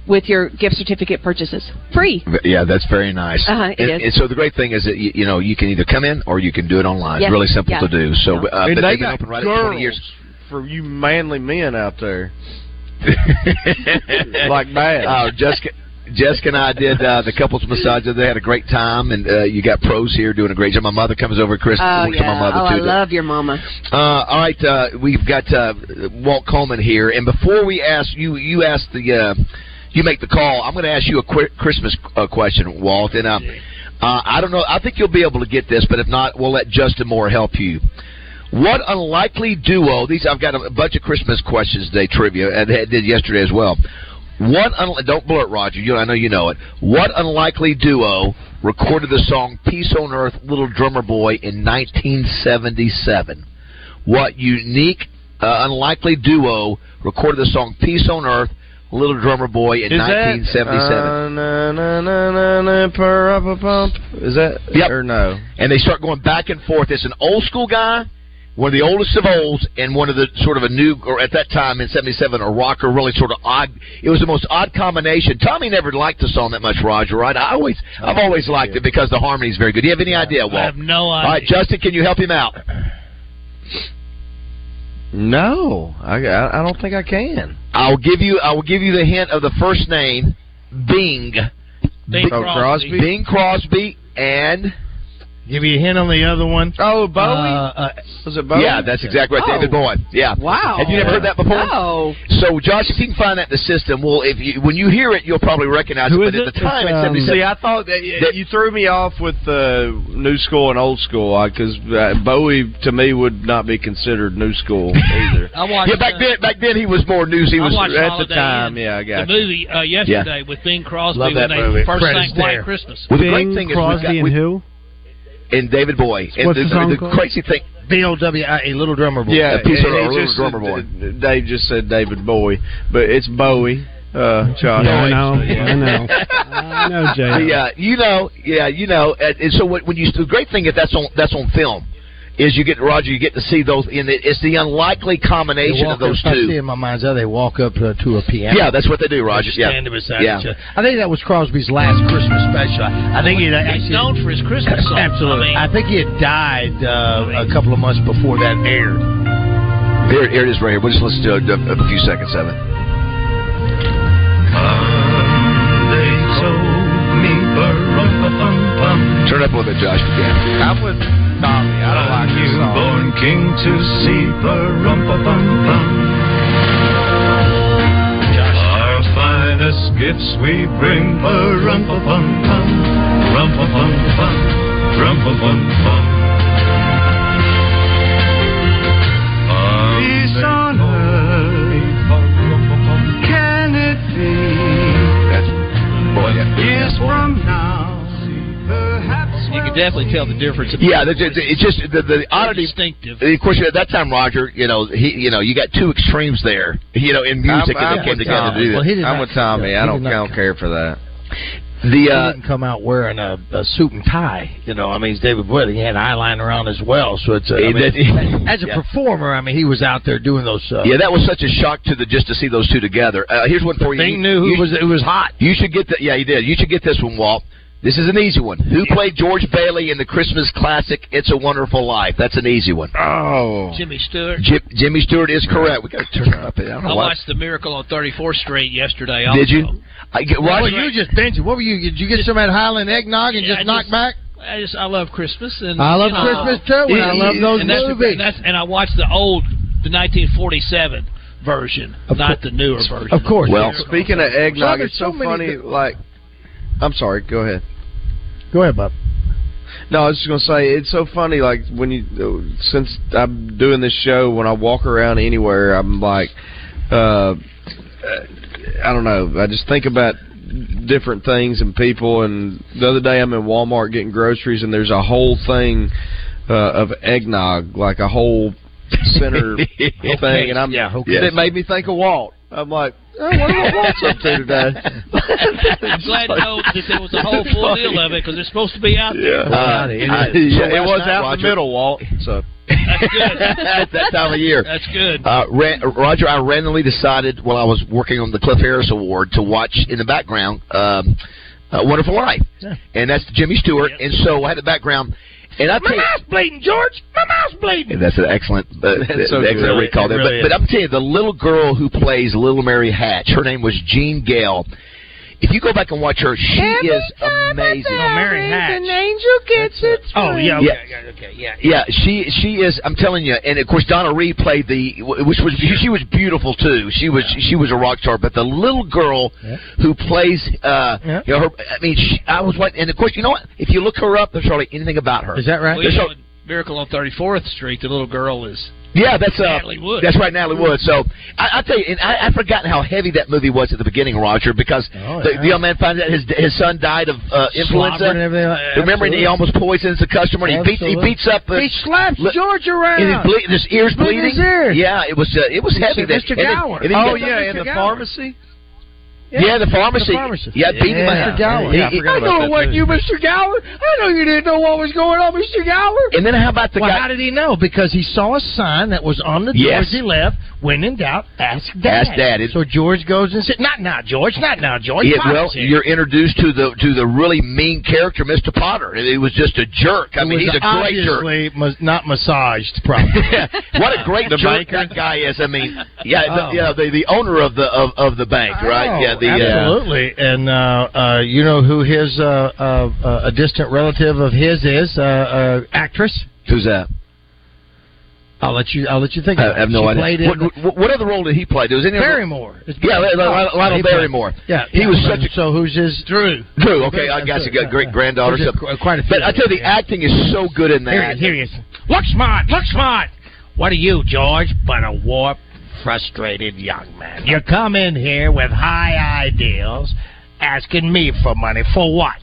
with your gift certificate purchases. Free. Yeah, that's very nice. Uh-huh, it and, is. and so the great thing is that you, you know you can either come in or you can do it online. Yes, It's really simple yeah. to do. So, uh, but they they've been open right at 20 years. for you manly men out there. <laughs> like bad. Oh, Jessica. Jessica and I did uh, the couples massage. They had a great time, and uh, you got pros here doing a great job. My mother comes over at Christmas. Oh, yeah. my mother oh, I too. love your mama. Uh, all right, uh, we've got uh, Walt Coleman here, and before we ask you, you ask the, uh, you make the call. I'm going to ask you a quick Christmas uh, question, Walt, and uh, uh, I don't know. I think you'll be able to get this, but if not, we'll let Justin Moore help you. What unlikely duo? These I've got a bunch of Christmas questions today, trivia, and I did yesterday as well. What un- don't blow it, Roger. You, I know you know it. What unlikely duo recorded the song "Peace on Earth, Little Drummer Boy" in 1977? what unique, uh, unlikely duo recorded the song "Peace on Earth"? Little Drummer Boy in Is that 1977. uh, na, na, na, na, na. Is that Yep. or no? and they start going back and forth. It's an old school guy, one of the oldest of olds, and one of the sort of a new, or at that time in '77, a rocker, really sort of odd. It was the most odd combination. Tommy never liked the song that much, Roger. Right? I always, I've oh, always liked it because the harmony is very good. Do you have any idea, Walt? I have no idea All right, idea. Justin, can you help him out? No, I, I I don't think I can. I'll give you, I will give you the hint of the first name, Bing. Bing Oh, Crosby. Crosby? Bing Crosby, and Give you a hint on the other one. Oh, Bowie. Uh, Was it Bowie? Yeah, that's exactly right. Oh. David Bowie. Yeah. Wow. Have you never heard that before? No. So, Josh, if you can find that in the system, well, if you when you hear it, you'll probably recognize Who it. But at it? the time, It's, it's, um, 77. See, I thought that, That- you threw me off with uh, new school and old school because uh, Bowie to me would not be considered new school <laughs> either. I watched. yeah, back uh, then, back then he was more news. He was watched at the time, Inn, yeah, I got the you. movie uh, yesterday with Bing Crosby Love when that they movie. first Fred sang White. Christmas. Well, the Bing, great thing is we've Crosby, got, and we- who? And David Bowie. And What's the, the song the called? crazy thing, B O W I A Little Drummer Boy. Yeah, A piece of and a he little just drummer said- Dave just said David Bowie, but it's Bowie. Uh, Josh. Yeah, I know. I know. I know, Jay. yeah, you know, yeah, you know. And, and so when when you the great thing is that's on that's on film. Is you get Roger, you get to see those, and it, it's the unlikely combination of those up, I see two. in my mind's eye, they walk up to, to a piano. Yeah, that's what they do, Roger. Just Yeah, beside yeah. each other. I think that was Crosby's last Christmas special. I think he He's actually known for his Christmas songs. <laughs> Absolutely. I I, think he had died uh, a couple of months before that aired. Here, here it is, right here. We'll just listen to a, a few seconds of it. Turn up a little bit, Josh, if you can. Tommy. I don't like this song. Born king to see pa-rum-pa-pum-pum. Our finest gifts we bring pa-rum-pa-pum-pum. Rum-pa-pum-pum. Rum-pa-pum-pum. Peace on earth. Can it be? Boy, yeah. Years from now, you can definitely tell the difference. in Yeah, the the, the, it's just the, the oddity. distinctive. Of course, at that time, Roger, you know, he, you know, you got two extremes there, you know, in music, I'm, and they I'm came with together to Tommy. do Well, that. did I'm not- with Tommy. I don't, I don't care for that. The uh, he uh, didn't come out wearing a, a suit and tie. You know, I mean, he's David Bowie. He had eyeliner on as well. So it's a, I He mean, <laughs> as a Yeah. performer, I mean, he was out there doing those. Uh, yeah, that was such a shock to the just to see those two together. Uh, here's one for you. Bing knew who you, was it was hot. You should get that. Yeah, he did. You should get this one, Walt. This is an easy one. Who played George Bailey in the Christmas classic "It's a Wonderful Life"? That's an easy one. Oh, Jimmy Stewart. Jim, Jimmy Stewart is correct. We got to turn it up. I don't know I watched The Miracle on 34th Street yesterday. Also. Did you? I get, Well, Roger, you were just binging. What were you? Did you get some of that Hiland eggnog and Yeah, just knock just- back? I just I love Christmas and I love you know, Christmas too, and I love those and that's, movies. And, that's, and I watched the old, the 1947 version, not the newer version. Of course. Well, Miracle. speaking of eggnog, there's it's so, so many funny. th- like, I'm sorry. Go ahead. Go ahead, Bob. No, I was just gonna say it's so funny. Like when you, since I'm doing this show, when I walk around anywhere, I'm like, uh, I don't know. I just think about different things and people. And the other day, I'm in Walmart getting groceries, and there's a whole thing uh, of eggnog, like a whole center <laughs> thing, and I'm Yeah, okay. it made me think of Walt. I'm like, oh, what am Walt's up to today? <laughs> I'm glad to know that there was a whole full deal of it because it's supposed to be out there. Yeah, Uh, it, I- is. so it was night, out Roger- the middle, Walt. So That's good. <laughs> at that time of year. That's good. Uh, ran, Roger, I randomly decided while I was working on the Cliff Harris Award to watch in the background um, uh, "Wonderful Life," and that's Jimmy Stewart. And so I had the background, and I tell you, bleeding, George. My mouth's bleeding. that's an excellent, uh, That's so excellent good. recall It there. really but, but. I'm telling you, the little girl who plays Little Mary Hatch, her name was Jean Gale. If you go back and watch her, she is amazing. No, Mary Hatch. An angel gets its Oh yeah, Yeah. okay, okay, okay, yeah. Yeah, she she is. I'm telling you, and of course Donna Reed played the, which was she was beautiful too. She was she was a rock star. But the little girl Yeah. who plays, uh, Yeah. you know, her. I mean, she, I was watching, and of course, you know what? If you look her up, there's hardly anything about her. Is that right? Well, you know, Miracle on 34th Street, the little girl is Yeah, that's uh, Natalie Wood. That's right, Natalie Wood. So I, I tell you, and I, I've forgotten how heavy that movie was at the beginning, Roger, because Oh, the, yeah. the young man finds out his his son died of uh, influenza. Slobber and everything like- Remember, and he almost poisons the customer. And he beats he beats up. Uh, He slaps li- George around. And his, ble- his ears Look bleeding. his ears. Yeah, it was uh, it was heavy. said, then. "Mr. And then- Gower." and then Oh yeah, in the Gower. pharmacy. Yeah, the pharmacy. The pharmacy. Yeah, beat him Yeah. Mr. Gower. Yeah, I forgot about that, too. you, Mr. Gower. I know you didn't know what was going on, Mr. Gower. And then how about the well, guy? how did he know? Because he saw a sign that was on the door Yes. as he left. When in doubt, ask Dad. Ask Dad. It- So George goes and said, "Not now, George. Not now, George." Yeah, well, here." you're introduced to the to the really mean character, Mr. Potter. He was just a jerk. I It mean, he's a great jerk. mas- not massaged properly. <laughs> what a great jerk banker? that guy is. I mean, yeah, Oh. the, yeah, the, the owner of the of, of the bank, right? Oh, yeah, the uh, absolutely. And uh, uh, you know who his uh, uh, uh, a distant relative of his is? Uh, uh, actress. who's that? I'll let you. I'll let you think. I of it. have no She idea. What, what, what other role did he play? Was any other- Barrymore. It's Yeah, Lionel, Lionel He played- Barrymore. Yeah, he yeah, was but- such a So who's his Drew? Drew. Okay, I guess he got great granddaughter. So, a- quite a few but I tell you, them, the acting is so good in Here that. he is. Here he is. Look smart. Look smart. What are you, George? But a warped, frustrated young man. You come in here with high ideals, asking me for money for what?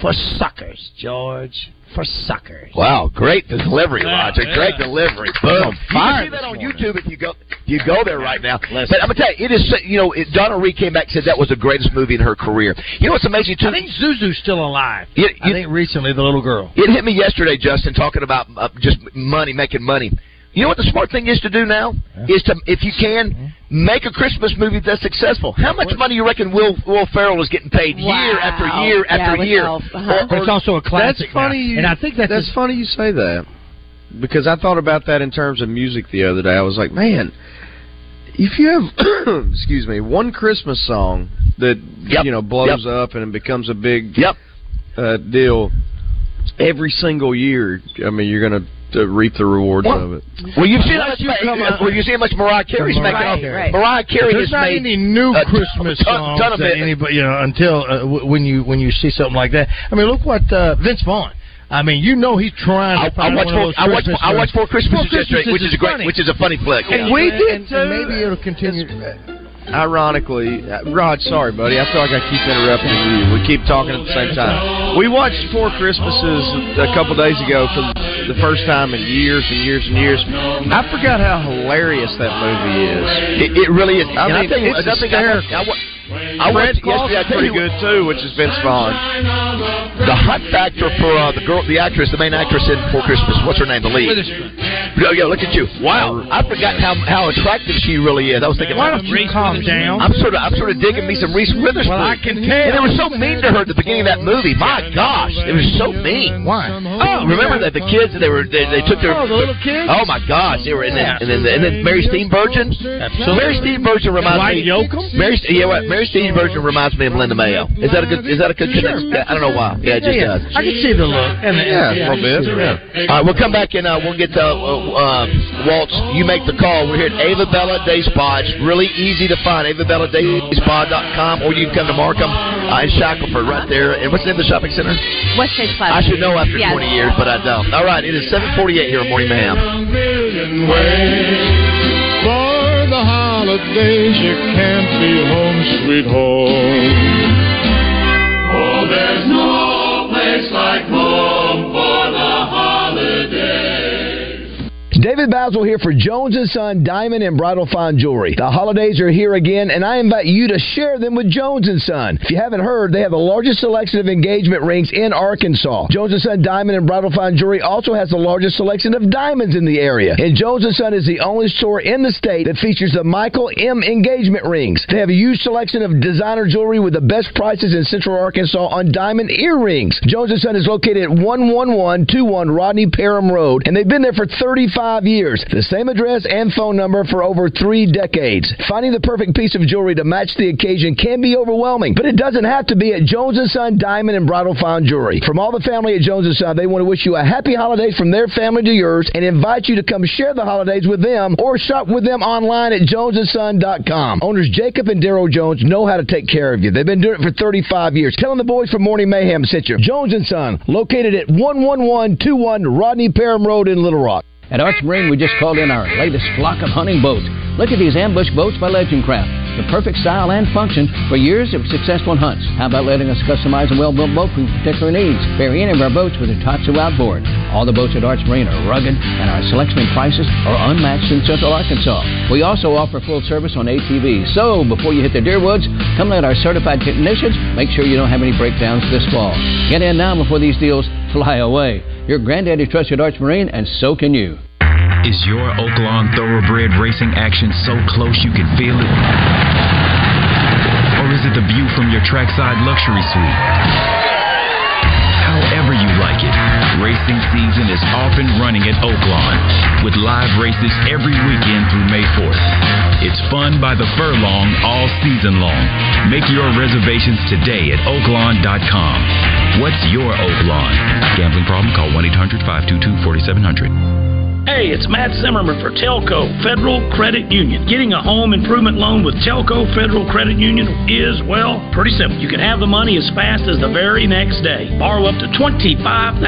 For suckers, George. For suckers. Wow, great delivery, Yeah, Roger. yeah. Great delivery. I'm Boom. on You can see that on morning. YouTube if you go you go there right now. Listen. But I'm gonna tell you, it is you know it, Donna Reed came back and said that was the greatest movie in her career. You know what's amazing too? I think Zuzu's still alive. You- I think recently the little girl. It hit me yesterday, Justin, talking about uh, just money, making money. You know what the smart thing is to do now is to, if you can, make a Christmas movie that's successful. How much money you reckon Will Will Ferrell is getting paid year after year after year? Uh-huh. It's also a classic That's funny. now. You, and I think that's, that's his- funny you say that because I thought about that in terms of music the other day. I was like, man, if you have <coughs> excuse me one Christmas song that Yep. you know blows Yep. up and it becomes a big Yep. uh, deal every single year, I mean, you're going to reap the rewards Well, of it. Well, you've seen how Unless much, you come out- well, you see how much Mariah Carey's Mariah making off. Carey. Mariah Carey There's has not made any new a ton- Christmas ton, songs ton of that it. anybody, you know, until uh, w- when you when you see something like that. I mean, look what uh, Vince Vaughn. I mean, you know he's trying I, to I find watched one of four, those I watched Christmas I watched Four Christmases Four yesterday, Christmases which is a is great, funny. which is a funny flick. And yeah. we did and, too. and maybe it'll continue. Ironically, uh, Rod, sorry, buddy. I feel like I keep interrupting you. We keep talking at the same time. We watched Four Christmases a couple days ago for the first time in years and years and years. I forgot how hilarious that movie is. It, it really is. I mean, I you, it's thing I, hysterical. I, wa- I Claus yesterday. Pretty good too, which is Vince Vaughn. the hot factor for uh, the girl, the actress, the main actress in Four Christmas. What's her name? The lead. Yeah, yeah, look at you. Wow, I've forgotten how how attractive she really is. I was thinking, Why don't you calm down? I'm sort of I'm sort of digging me some Reese Witherspoon. Well, I can tell. And they were so mean to her at the beginning of that movie. My gosh, it was so mean. Why? Oh, remember that the kids they were they, they took their Oh, the little kids? Oh my gosh, they were and then and then, and then Mary Steenburgen. Absolutely. Mary Steenburgen reminds Dwight me. Yoakam? Mary yeah, what, Mary Steenburgen reminds me of Linda Mayo. Is that a good is that a good connection? Yeah, I don't know why. Yeah, it just yeah, does. I can see the look. And the, Yeah, yeah, a little bit. Yeah. All right, we'll come back and uh, we'll get to uh, uh, Waltz. You make the call. We're here at Ava Bella Day Spa. It's really easy to find. AvaBellaDaySpa.com, or you can come to Markham uh, in Shackleford, right there. And what's the name of the shopping center? West Chase Plaza. I should know after Yes. 20 years, but I don't. All right, it is 7:48 here at Morning Mayhem. Holidays, you can't be home, sweet home. David Bazzel here for Jones & Son Diamond and Bridal Fine Jewelry. The holidays are here again, and I invite you to share them with Jones & Son. If you haven't heard, they have the largest selection of engagement rings in Arkansas. Jones & Son Diamond and Bridal Fine Jewelry also has the largest selection of diamonds in the area. And Jones & Son is the only store in the state that features the Michael M engagement rings. They have a huge selection of designer jewelry with the best prices in Central Arkansas on diamond earrings. Jones & Son is located at 11121 Rodney Parham Road, and they've been there for 35 years. The same address and phone number for over three decades. Finding the perfect piece of jewelry to match the occasion can be overwhelming, but it doesn't have to be at Jones & Son Diamond and Bridal Fine Jewelry. From all the family at Jones & Son, they want to wish you a happy holidays from their family to yours and invite you to come share the holidays with them or shop with them online at jonesandson.com. Owners Jacob and Daryl Jones know how to take care of you. They've been doing it for 35 years. Telling the boys from Morning Mayhem sent you. Jones & Son, located at 11121 Rodney Parham Road in Little Rock. At Arch Marine, we just called in our latest flock of hunting boats. Look at these ambush boats by Legend Craft. The perfect style and function for years of successful hunts. How about letting us customize a well-built boat for your particular needs? Vary any of our boats with a Tohatsu outboard. All the boats at Arch Marine are rugged, and our selection and prices are unmatched in Central Arkansas. We also offer full service on ATVs. So, before you hit the deer woods, come let our certified technicians make sure you don't have any breakdowns this fall. Get in now before these deals fly away. Your granddaddy trusted Arch Marine, and so can you. Is your Oaklawn Thoroughbred racing action so close you can feel it? Or is it the view from your trackside luxury suite? However you like it, racing season is off and running at Oaklawn with live races every weekend through May 4th. It's fun by the furlong all season long. Make your reservations today at oaklawn.com. What's your Oaklawn? Gambling problem? Call 1 800 522 4700. Hey, it's Matt Zimmerman for Telcoe Federal Credit Union. Getting a home improvement loan with Telcoe Federal Credit Union is, well, pretty simple. You can have the money as fast as the very next day. Borrow up to $25,000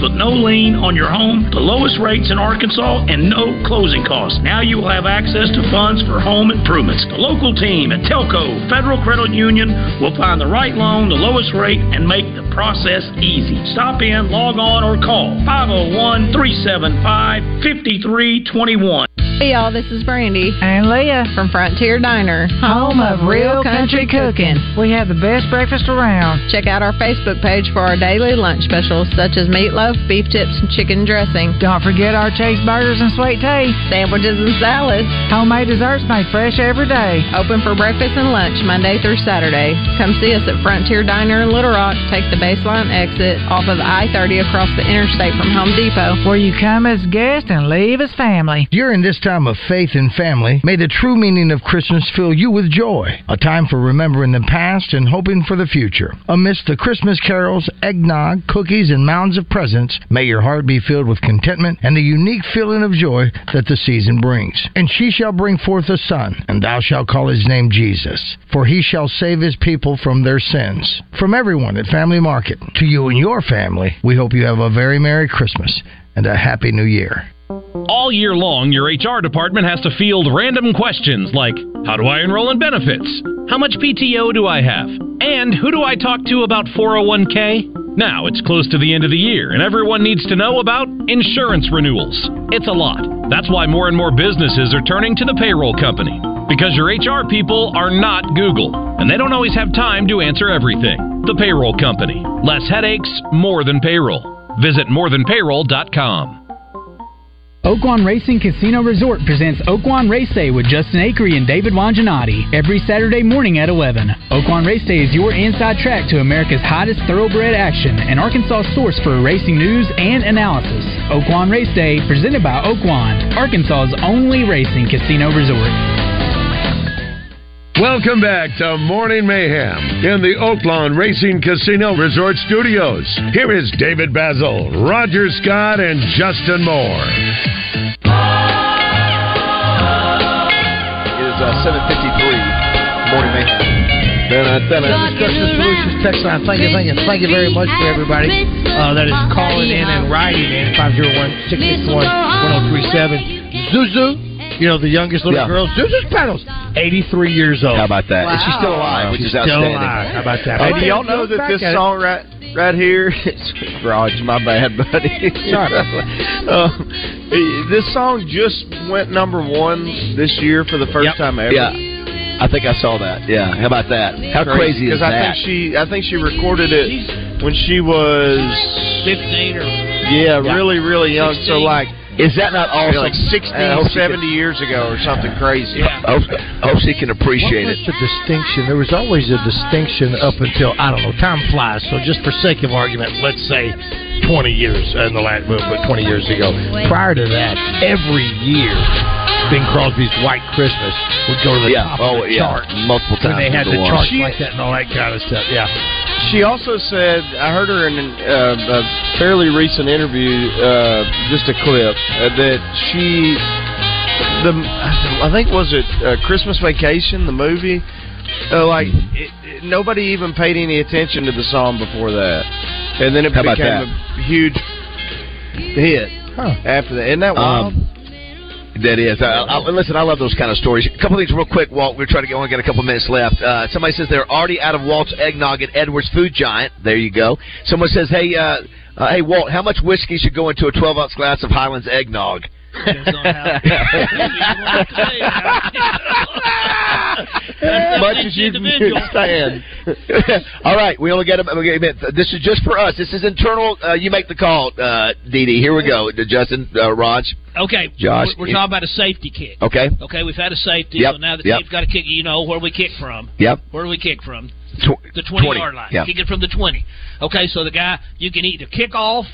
with no lien on your home, the lowest rates in Arkansas, and no closing costs. Now you will have access to funds for home improvements. The local team at Telcoe Federal Credit Union will find the right loan, the lowest rate, and make the process easy. Stop in, log on, or call 501 375 5321. Hey y'all, this is Brandy and Leah from Frontier Diner, home of real country cooking. We have the best breakfast around. Check out our Facebook page for our daily lunch specials such as meatloaf, beef tips, and chicken dressing. Don't forget our chase burgers and sweet tea, sandwiches and salads, homemade desserts made fresh every day. Open for breakfast and lunch Monday through Saturday. Come see us at Frontier Diner in Little Rock. Take the baseline exit off of I-30 across the interstate from Home Depot. Where you come as guest and leave as family. During this time of faith and family, may the true meaning of Christmas fill you with joy. A time for remembering the past and hoping for the future. Amidst the Christmas carols, eggnog, cookies, and mounds of presents, may your heart be filled with contentment and the unique feeling of joy that the season brings. And she shall bring forth a son, and thou shalt call his name Jesus, for he shall save his people from their sins. From everyone at Family Market, to you and your family, we hope you have a very Merry Christmas and a Happy New Year. All year long, your HR department has to field random questions like How do I enroll in benefits? How much PTO do I have? And who do I talk to about 401k? Now, it's close to the end of the year, and everyone needs to know about insurance renewals. It's a lot. That's why more and more businesses are turning to the payroll company. Because your HR people are not Google, and they don't always have time to answer everything. The payroll company. Less headaches, more than payroll. Visit morethanpayroll.com. Oaklawn Racing Casino Resort presents Oaklawn Race Day with Justin Acree and David Wanjanati every Saturday morning at 11. Oaklawn Race Day is your inside track to America's hottest thoroughbred action and Arkansas source for racing news and analysis. Oaklawn Race Day, presented by Oaklawn, Arkansas's only racing casino resort. Welcome back to Morning Mayhem in the Oaklawn Racing Casino Resort Studios. Here is David Bazzel, Roger Scott, and Justin Moore. It is uh, 7.53, Morning Mayhem. Then I then Construction Solutions text line. Thank you, thank you, thank you very much for everybody uh, that is calling in and writing in 501 661 1037. Zuzu, you know, the youngest little Yeah. girl, Zuzu's Pedals, 83 years old. How about that? And she's still alive, which She's is still outstanding. alive. How about that? Hey, Okay, do y'all know that this song right right here? <laughs> It's Raj, my bad, buddy. Sorry. <laughs> Uh, this song just went number one this year for the first time ever. Yeah. I think I saw that. Yeah. How about that? How crazy is Because I think she, I think she recorded it when she was 15 or yeah, really, really young. So like, Is that not awesome? Like 60, I hope she 70 years ago or something crazy. I hope, I hope she can appreciate what it. was the distinction? There was always a distinction up until I don't know. Time flies. So just for sake of argument, let's say 20 years in the last, but 20 years ago. Prior to that, every year, Bing Crosby's White Christmas would go to the Yeah. top Oh, of the yeah. charts. Multiple When they had number the charts like that and all that kind of stuff. Yeah. She also said, I heard her in uh, a fairly recent interview, uh, just a clip, uh, that she, the I think was it uh, Christmas Vacation, the movie, uh, like it, it, nobody even paid any attention to the song before that, and then it How became a huge hit. after that. Isn't that wild? Um, that is. I, I, listen, I love those kind of stories. A couple things real quick, Walt. We're trying to get, only got a couple minutes left. Uh, somebody says they're already out of Walt's eggnog at Edwards Food Giant. There you go. Someone says, hey, uh, uh, hey, Walt, how much whiskey should go into a 12 ounce glass of Hilands eggnog? <laughs> <laughs> as much as you can stand. <laughs> All right, we only got a, a minute. This is just for us. This is internal. Uh, you make the call, uh, Dee Dee. Here we go. Justin, uh, Raj. Okay, Josh, we're, we're talking about a safety kick. Okay. Okay, we've had a safety, Yep, so now the yep. team's got to kick. You know where we kick from. Yep. Where do we kick from? Tw- The 20, 20, yard line. yeah. Kick it from the 20. Okay, so the guy, you can either kick off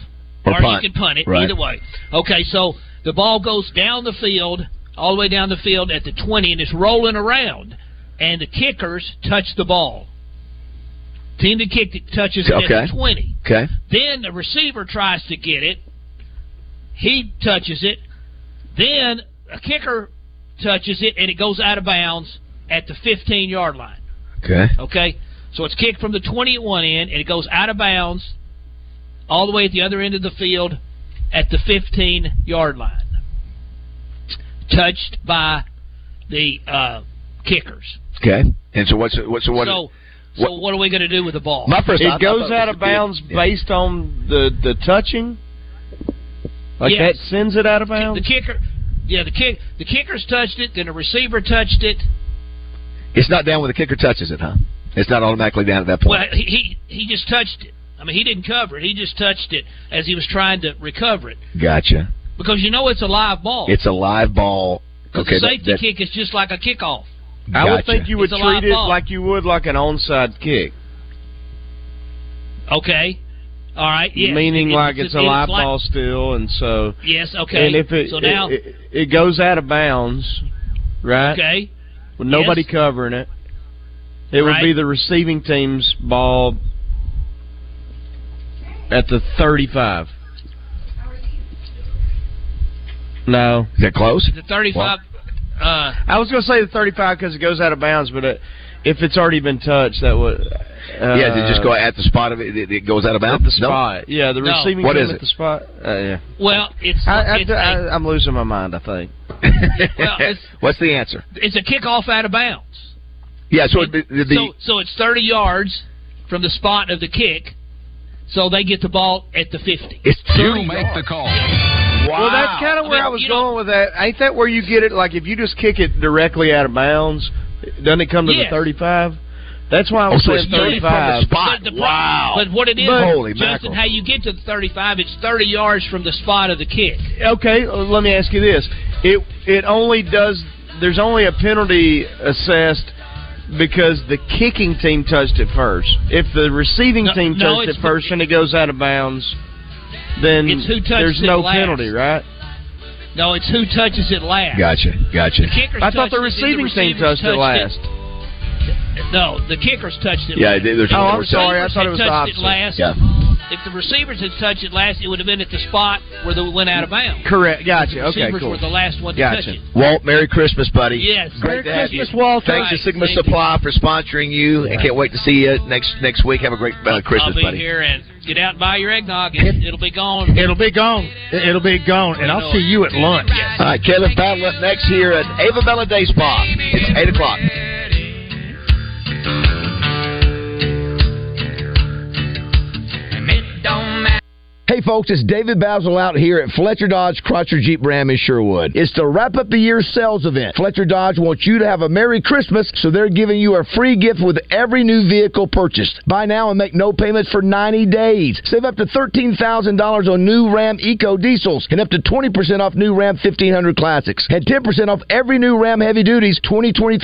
Or or, you can punt it. Right. Either way. Okay, so the ball goes down the field, all the way down the field at the 20, and it's rolling around. And the kickers touch the ball. Team that kicked it touches it Okay. at the 20. Okay. Then the receiver tries to get it. He touches it. Then a kicker touches it, and it goes out of bounds at the 15 yard line. Okay. Okay? So it's kicked from the 20 at one end, and it goes out of bounds all the way at the other end of the field at the 15 yard line. Touched by the uh, kickers. Okay. And so what's what's so what? so, so what, are we going to do with the ball? My first it I goes thought out of bounds yeah. based on the the touching. Like Yes. that sends it out of bounds. The kicker, yeah, the kick, the kickers touched it, then the receiver touched it. It's not down when the kicker touches it, huh? It's not automatically down at that Well, point. he he he just touched it. I mean, he didn't cover it. He just touched it as he was trying to recover it Gotcha. Because you know it's a live ball. It's a live ball. Okay. the safety that- kick is just like a kickoff. I would think you would It's a live treat it ball. like you would like an onside kick, Okay, all right. Yes. meaning It- like it's, a it's live like- ball still, and so Yes. Okay. and if it so now, it, it, it goes out of bounds, right? okay, With nobody Yes. covering it, it would be the receiving team's ball at the thirty-five. No, is that close? the thirty-five. Uh, I was going to say the 35 because it goes out of bounds, but it, if it's already been touched, that would. Uh, yeah, does it just go at the spot of it? It, it goes out of bounds. at the spot. Yeah, the No. receiving What team is at it? the spot. Uh, yeah. well, it's I, I, it's, a, I, I'm losing my mind. I think. <laughs> Well, it's- <laughs> What's the answer? it's a kickoff out of bounds. Yeah. So it'd be, so so it's thirty yards from the spot of the kick. So they get the ball at the fifty. it's You 30 make the call. Well, that's kind of where I mean, I was you know- going with that. Ain't that where you get it? Like if you just kick it directly out of bounds, doesn't it come to Yes. the 35? That's why I Oh, was so saying it's 30 the 35. spot. But, the, Wow. but what it is, But- Holy Justin, mackerel. how you get to the thirty-five? It's thirty yards from the spot of the kick. Okay, uh, let me ask you this: it it only does. There's only a penalty assessed because the kicking team touched it first. If the receiving No- team no, touched it's it the- first and it goes out of bounds, then It's who touched there's no last. penalty, right? No, it's who touches it last. Gotcha. Gotcha. The I thought touched the it, then receiving team receivers touched it last. No, the kickers touched it. Yeah, last. there's Oh, I'm sorry. I thought it was the touched opposite. it last. Yeah. If the receivers had touched it last, it would have been at the spot where they went out of bounds. Correct. Gotcha. The Okay, receivers cool. were the last one to Gotcha. touch it. Walt, Merry Christmas, buddy. Yes. Great to Merry have Christmas, you. Walt. Thanks to Sigma thank you. Supply for sponsoring you, and can't wait to see you next next week. Have a great uh, Christmas, I'll be buddy. here and get out and buy your eggnog. It, it'll be gone. It'll be gone. It'll be gone, and I'll see you at lunch. All right, Caleb Battle up next here at Ava Bella Day Spa. It's eight o'clock. Hey folks, it's David Bazzel out here at Fletcher Dodge Chrysler Jeep Ram in Sherwood. It's the wrap up the year sales event. Fletcher Dodge wants you to have a Merry Christmas, so they're giving you a free gift with every new vehicle purchased. Buy now and make no payments for 90 days. Save up to $13,000 on new Ram Eco Diesels and up to 20% off new Ram 1500 Classics and 10% off every new Ram Heavy Duties 2023